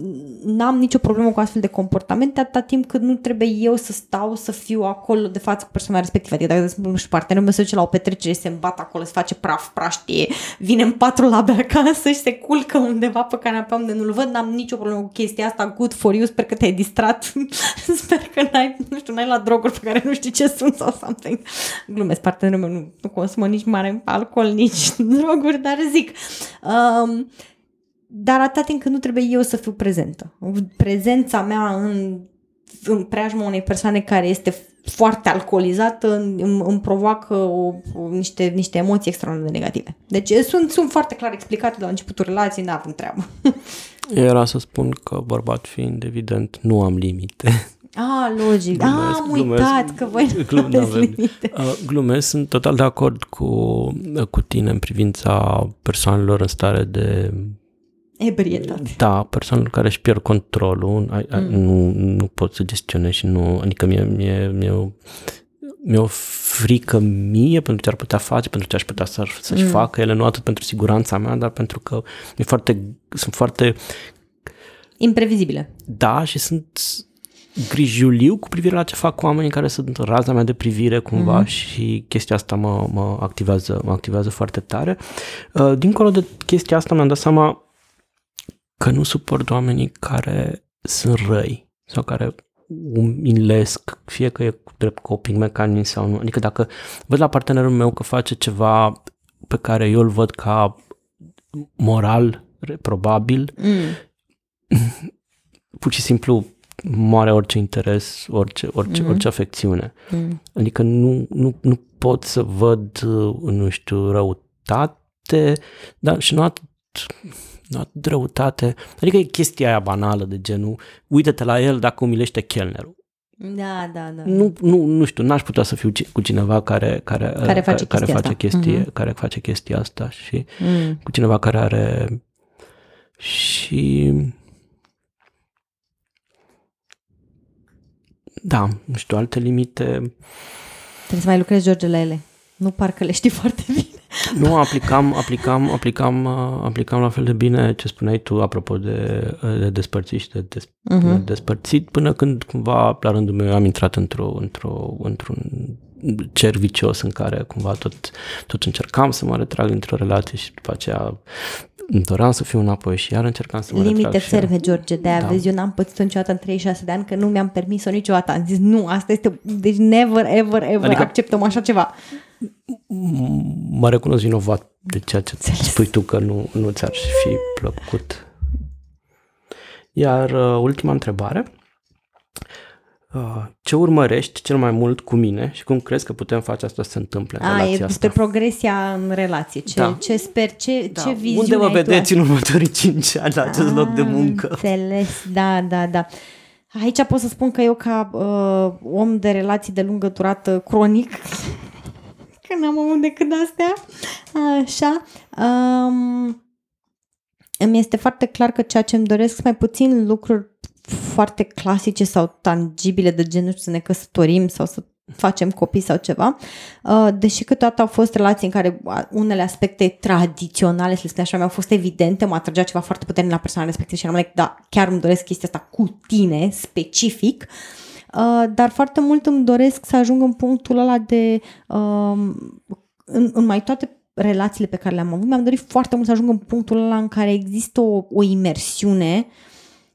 n-am nicio problemă cu astfel de comportamente atâta timp cât nu trebuie eu să stau să fiu acolo de față cu persoana respectivă. Adică dacă, de exemplu, și partenerul meu se duce la o petrecere, se îmbată acolo, se face praf, praștie, vine în patru la acasă și se culcă undeva pe canapea unde nu-l văd, n-am nicio problemă cu chestia asta, good for you, sper că te-ai distrat, sper că n-ai nu știu, n-ai luat droguri pe care nu știi ce sunt sau something. Glumesc, partenerul meu nu, nu consumă nici mare alcool, nici droguri, dar zic. Um, dar atâta timp când nu trebuie eu să fiu prezentă. Prezența mea în, în preajma unei persoane care este foarte alcoolizată îmi, îmi provoacă o, o, niște, niște emoții extraordinar de negative. Deci sunt, sunt foarte clar explicate la începutul relației, n-am treabă. Era să spun că bărbat fiind evident nu am limite. Ah, logic. Glumesc, ah, am glumesc, uitat că voi glum, nu aveți limite. Uh, glumesc, sunt total de acord cu, cu tine în privința persoanelor în stare de ebrietate. Da, persoanele care își pierd controlul, mm. nu, nu pot să gestionezi și nu, adică mie, mie, mie, mi-e o frică mie pentru ce ar putea face, pentru ce aș putea să, să-și mm. facă ele, nu atât pentru siguranța mea, dar pentru că e foarte, sunt foarte... Imprevizibile. Da, și sunt grijuliu cu privire la ce fac oamenii care sunt în raza mea de privire cumva mm-hmm. și chestia asta mă, mă, activează, mă activează foarte tare. Uh, dincolo de chestia asta mi-am dat seama că nu suport oamenii care sunt răi sau care umilesc, fie că e drept coping mecanism sau nu. Adică dacă văd la partenerul meu că face ceva pe care eu îl văd ca moral reprobabil, mm. pur și simplu moare orice interes, orice, orice, mm-hmm. orice afecțiune. Mm. Adică nu, nu, nu pot să văd, uh, nu știu, răutate, dar și nu atât, nu atât răutate. Adică e chestia aia banală de genul, uite-te la el dacă umilește chelnerul. Da, da, da. Nu, nu, nu știu, n-aș putea să fiu cu cineva care, care, care face, care, chestia, face asta. chestie, mm-hmm. care face chestia asta și mm. cu cineva care are și da, nu știu, alte limite... Trebuie să mai lucrezi, George, la ele. Nu parcă le știi foarte bine. Nu, aplicam, aplicam, aplicam, aplicam la fel de bine ce spuneai tu apropo de, de despărțit și de des, uh-huh. despărțit, până când cumva, la rândul meu, am intrat într-o, într-o, într-un cer vicios în care cumva tot, tot încercam să mă retrag într-o relație și după aceea doream să fiu înapoi și iar încercam să mă Limite retrag. serve, George, de-aia da. vezi, eu n-am pățit-o niciodată în 36 de ani, că nu mi-am permis-o niciodată. Am zis, nu, asta este, deci never, ever, ever adică, acceptăm așa ceva. Mă recunosc vinovat de ceea ce Înțeles. spui tu că nu, nu ți-ar fi plăcut. Iar uh, ultima întrebare. Uh, ce urmărești cel mai mult cu mine și cum crezi că putem face asta să se întâmple în A, relația e despre progresia în relație. Ce, da. ce sper, ce, da. ce viziune Unde vă vedeți tu? în următorii 5 ani la acest A, loc de muncă? Înțeles, da, da, da. Aici pot să spun că eu ca uh, om de relații de lungă durată cronic, că n-am avut decât astea, așa, um, îmi este foarte clar că ceea ce îmi doresc sunt mai puțin lucruri foarte clasice sau tangibile de genul să ne căsătorim sau să facem copii sau ceva, uh, deși câteodată au fost relații în care unele aspecte tradiționale, să le spun așa, mi-au fost evidente, mă atragea ceva foarte puternic la persoana respectivă și eram like, da, chiar îmi doresc chestia asta cu tine, specific, uh, dar foarte mult îmi doresc să ajung în punctul ăla de um, în, în mai toate relațiile pe care le-am avut, mi-am dorit foarte mult să ajung în punctul ăla în care există o, o imersiune uh,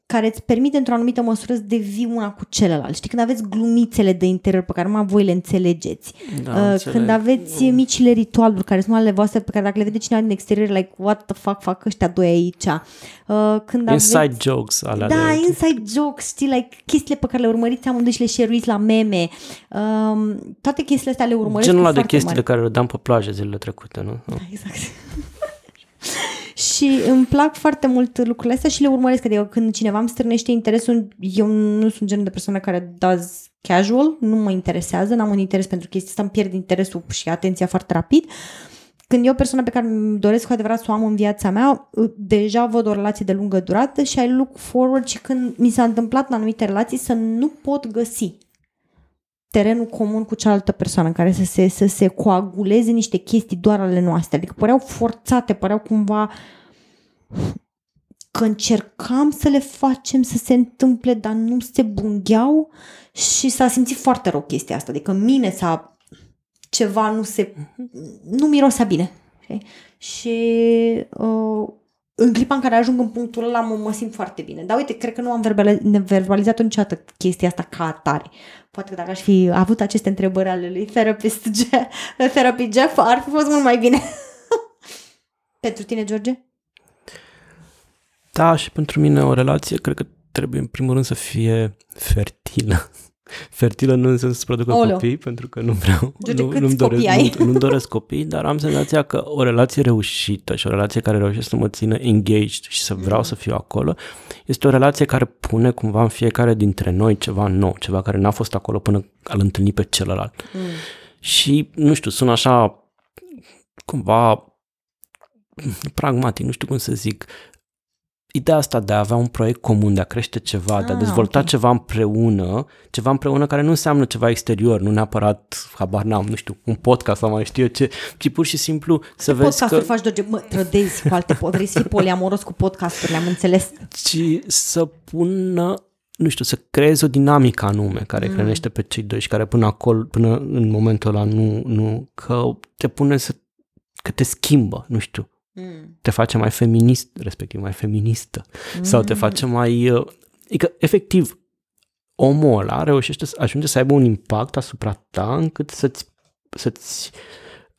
care îți permite într-o anumită măsură să devii una cu celălalt. Știi, când aveți glumițele de interior pe care numai voi le înțelegeți, da, uh, când aveți mm. micile ritualuri care sunt ale voastre pe care dacă le vede cineva din exterior, like, what the fuck fac ăștia doi aici? Uh, când inside aveți... jokes alea. Da, de... inside jokes, știi, like, chestiile pe care le urmăriți amândoi și le share la meme. Uh, toate chestiile astea le urmăriți Genul ăla de chestii mare. de care le dăm pe plajă zilele trecute, nu? Da, exact. și îmi plac foarte mult lucrurile astea și le urmăresc. Adică când cineva îmi strânește interesul, eu nu sunt genul de persoană care does casual, nu mă interesează, n-am un interes pentru chestia asta, îmi pierd interesul și atenția foarte rapid. Când e o persoană pe care îmi doresc cu adevărat să o am în viața mea, deja văd o relație de lungă durată și I look forward și când mi s-a întâmplat în anumite relații să nu pot găsi terenul comun cu cealaltă persoană, în care să se, să se coaguleze niște chestii doar ale noastre. Adică păreau forțate, păreau cumva că încercam să le facem să se întâmple, dar nu se bungheau și s-a simțit foarte rău chestia asta. Adică mine s-a ceva nu se nu mirosea bine. Știi? Și uh, în clipa în care ajung în punctul ăla mă, mă simt foarte bine. Dar uite, cred că nu am verbalizat niciodată chestia asta ca atare. Poate că dacă aș fi avut aceste întrebări ale lui therapist Jeff, therapy Jeff, ar fi fost mult mai bine. Pentru tine, George? Da, și pentru mine o relație cred că trebuie în primul rând să fie fertilă. Fertilă nu înseamnă să producă Oleo. copii, pentru că nu vreau, nu, nu-mi doresc, nu, nu doresc copii, dar am senzația că o relație reușită și o relație care reușește să mă țină engaged și să vreau mm. să fiu acolo, este o relație care pune cumva în fiecare dintre noi ceva nou, ceva care n-a fost acolo până al întâlni pe celălalt. Mm. Și, nu știu, sunt așa cumva pragmatic, nu știu cum să zic, ideea asta de a avea un proiect comun, de a crește ceva, ah, de a ah, dezvolta okay. ceva împreună, ceva împreună care nu înseamnă ceva exterior, nu neapărat, habar n-am, nu știu, un podcast sau mai știu eu ce, ci pur și simplu să ce vezi că... faci, George? Mă, trădezi cu alte podcasts, să fii poliamoros cu podcasturile, am înțeles. Ci să pună nu știu, să creezi o dinamică anume care mm. hrănește pe cei doi și care până acolo, până în momentul ăla nu, nu, că te pune să, că te schimbă, nu știu, Mm. Te face mai feminist, respectiv mai feministă. Mm. Sau te face mai... Uh, adică, efectiv, omul ăla reușește să ajunge să aibă un impact asupra ta încât să-ți, să-ți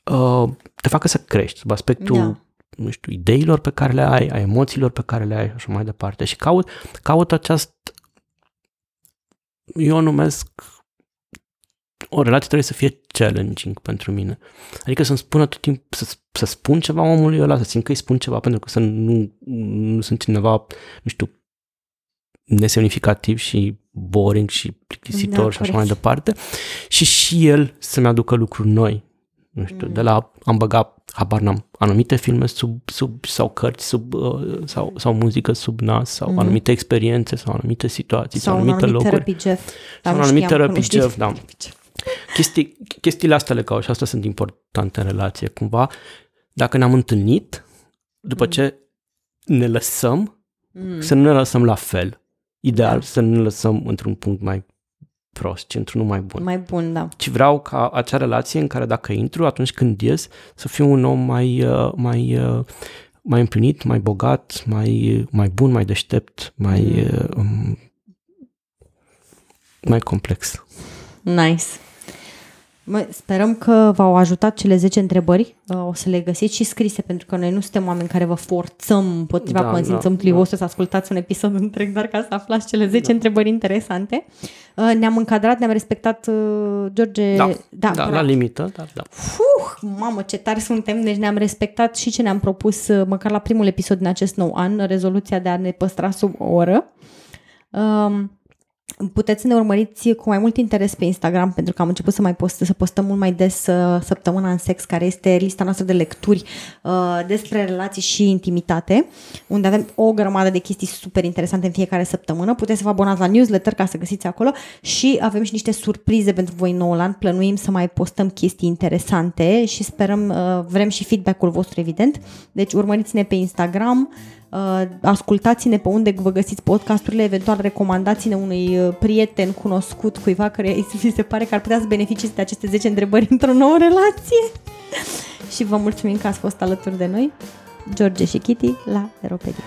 uh, te facă să crești sub aspectul da. nu știu, ideilor pe care le ai, a emoțiilor pe care le ai și așa mai departe. Și caut, caut aceast eu o numesc o relație trebuie să fie challenging pentru mine. Adică să-mi spună tot timpul, să, să spun ceva omului ăla, să simt că îi spun ceva, pentru că să nu, nu sunt cineva, nu știu, nesemnificativ și boring și plictisitor da, și așa mai departe. Și și el să-mi aducă lucruri noi. Nu știu, mm. de la am băgat, habar n-am, anumite filme sub, sub sau cărți sub, uh, sau, sau muzică sub nas, sau mm. anumite experiențe, sau anumite situații, sau, sau anumite locuri. Sau un anumit therapy Jeff. Sau un anumit therapy Jeff, da. Chestii, chestiile astea le caut și astea sunt importante în relație. Cumva, dacă ne-am întâlnit, după mm. ce ne lăsăm, mm. să nu ne lăsăm la fel. Ideal, da. să nu ne lăsăm într-un punct mai prost, ci într-unul mai bun. Mai bun, da. Ci vreau ca acea relație în care dacă intru, atunci când ies, să fiu un om mai, uh, mai, uh, mai împlinit, mai bogat, mai, mai bun, mai deștept, mai, um, mai complex. Nice. Mă, sperăm că v-au ajutat cele 10 întrebări. Uh, o să le găsiți și scrise, pentru că noi nu suntem oameni care vă forțăm împotriva Da, consimțământului da, vostru să ascultați un episod întreg, doar ca să aflați cele 10 da. întrebări interesante. Uh, Ne-am încadrat, ne-am respectat, uh, George... Da, da, da la corect. limită, dar da. Fuh, mamă, ce tari suntem, deci ne-am respectat și ce ne-am propus, uh, măcar la primul episod din acest nou an, rezoluția de a ne păstra sub o oră. Um, Puteți să ne urmăriți cu mai mult interes pe Instagram, pentru că am început să mai post, să postăm mult mai des uh, săptămâna în sex, care este lista noastră de lecturi uh, despre relații și intimitate, unde avem o grămadă de chestii super interesante în fiecare săptămână. Puteți să vă abonați la newsletter ca să găsiți acolo și avem și niște surprize pentru voi în noul an. Plănuim să mai postăm chestii interesante și sperăm, uh, vrem și feedback-ul vostru, evident. Deci urmăriți-ne pe Instagram, Uh, ascultați-ne pe unde vă găsiți podcasturile, eventual recomandați-ne unui uh, prieten cunoscut, cuiva care vi se pare că ar putea să beneficieze de aceste 10 întrebări într-o nouă relație. și vă mulțumim că ați fost alături de noi, George și Kitty, la Eropedia.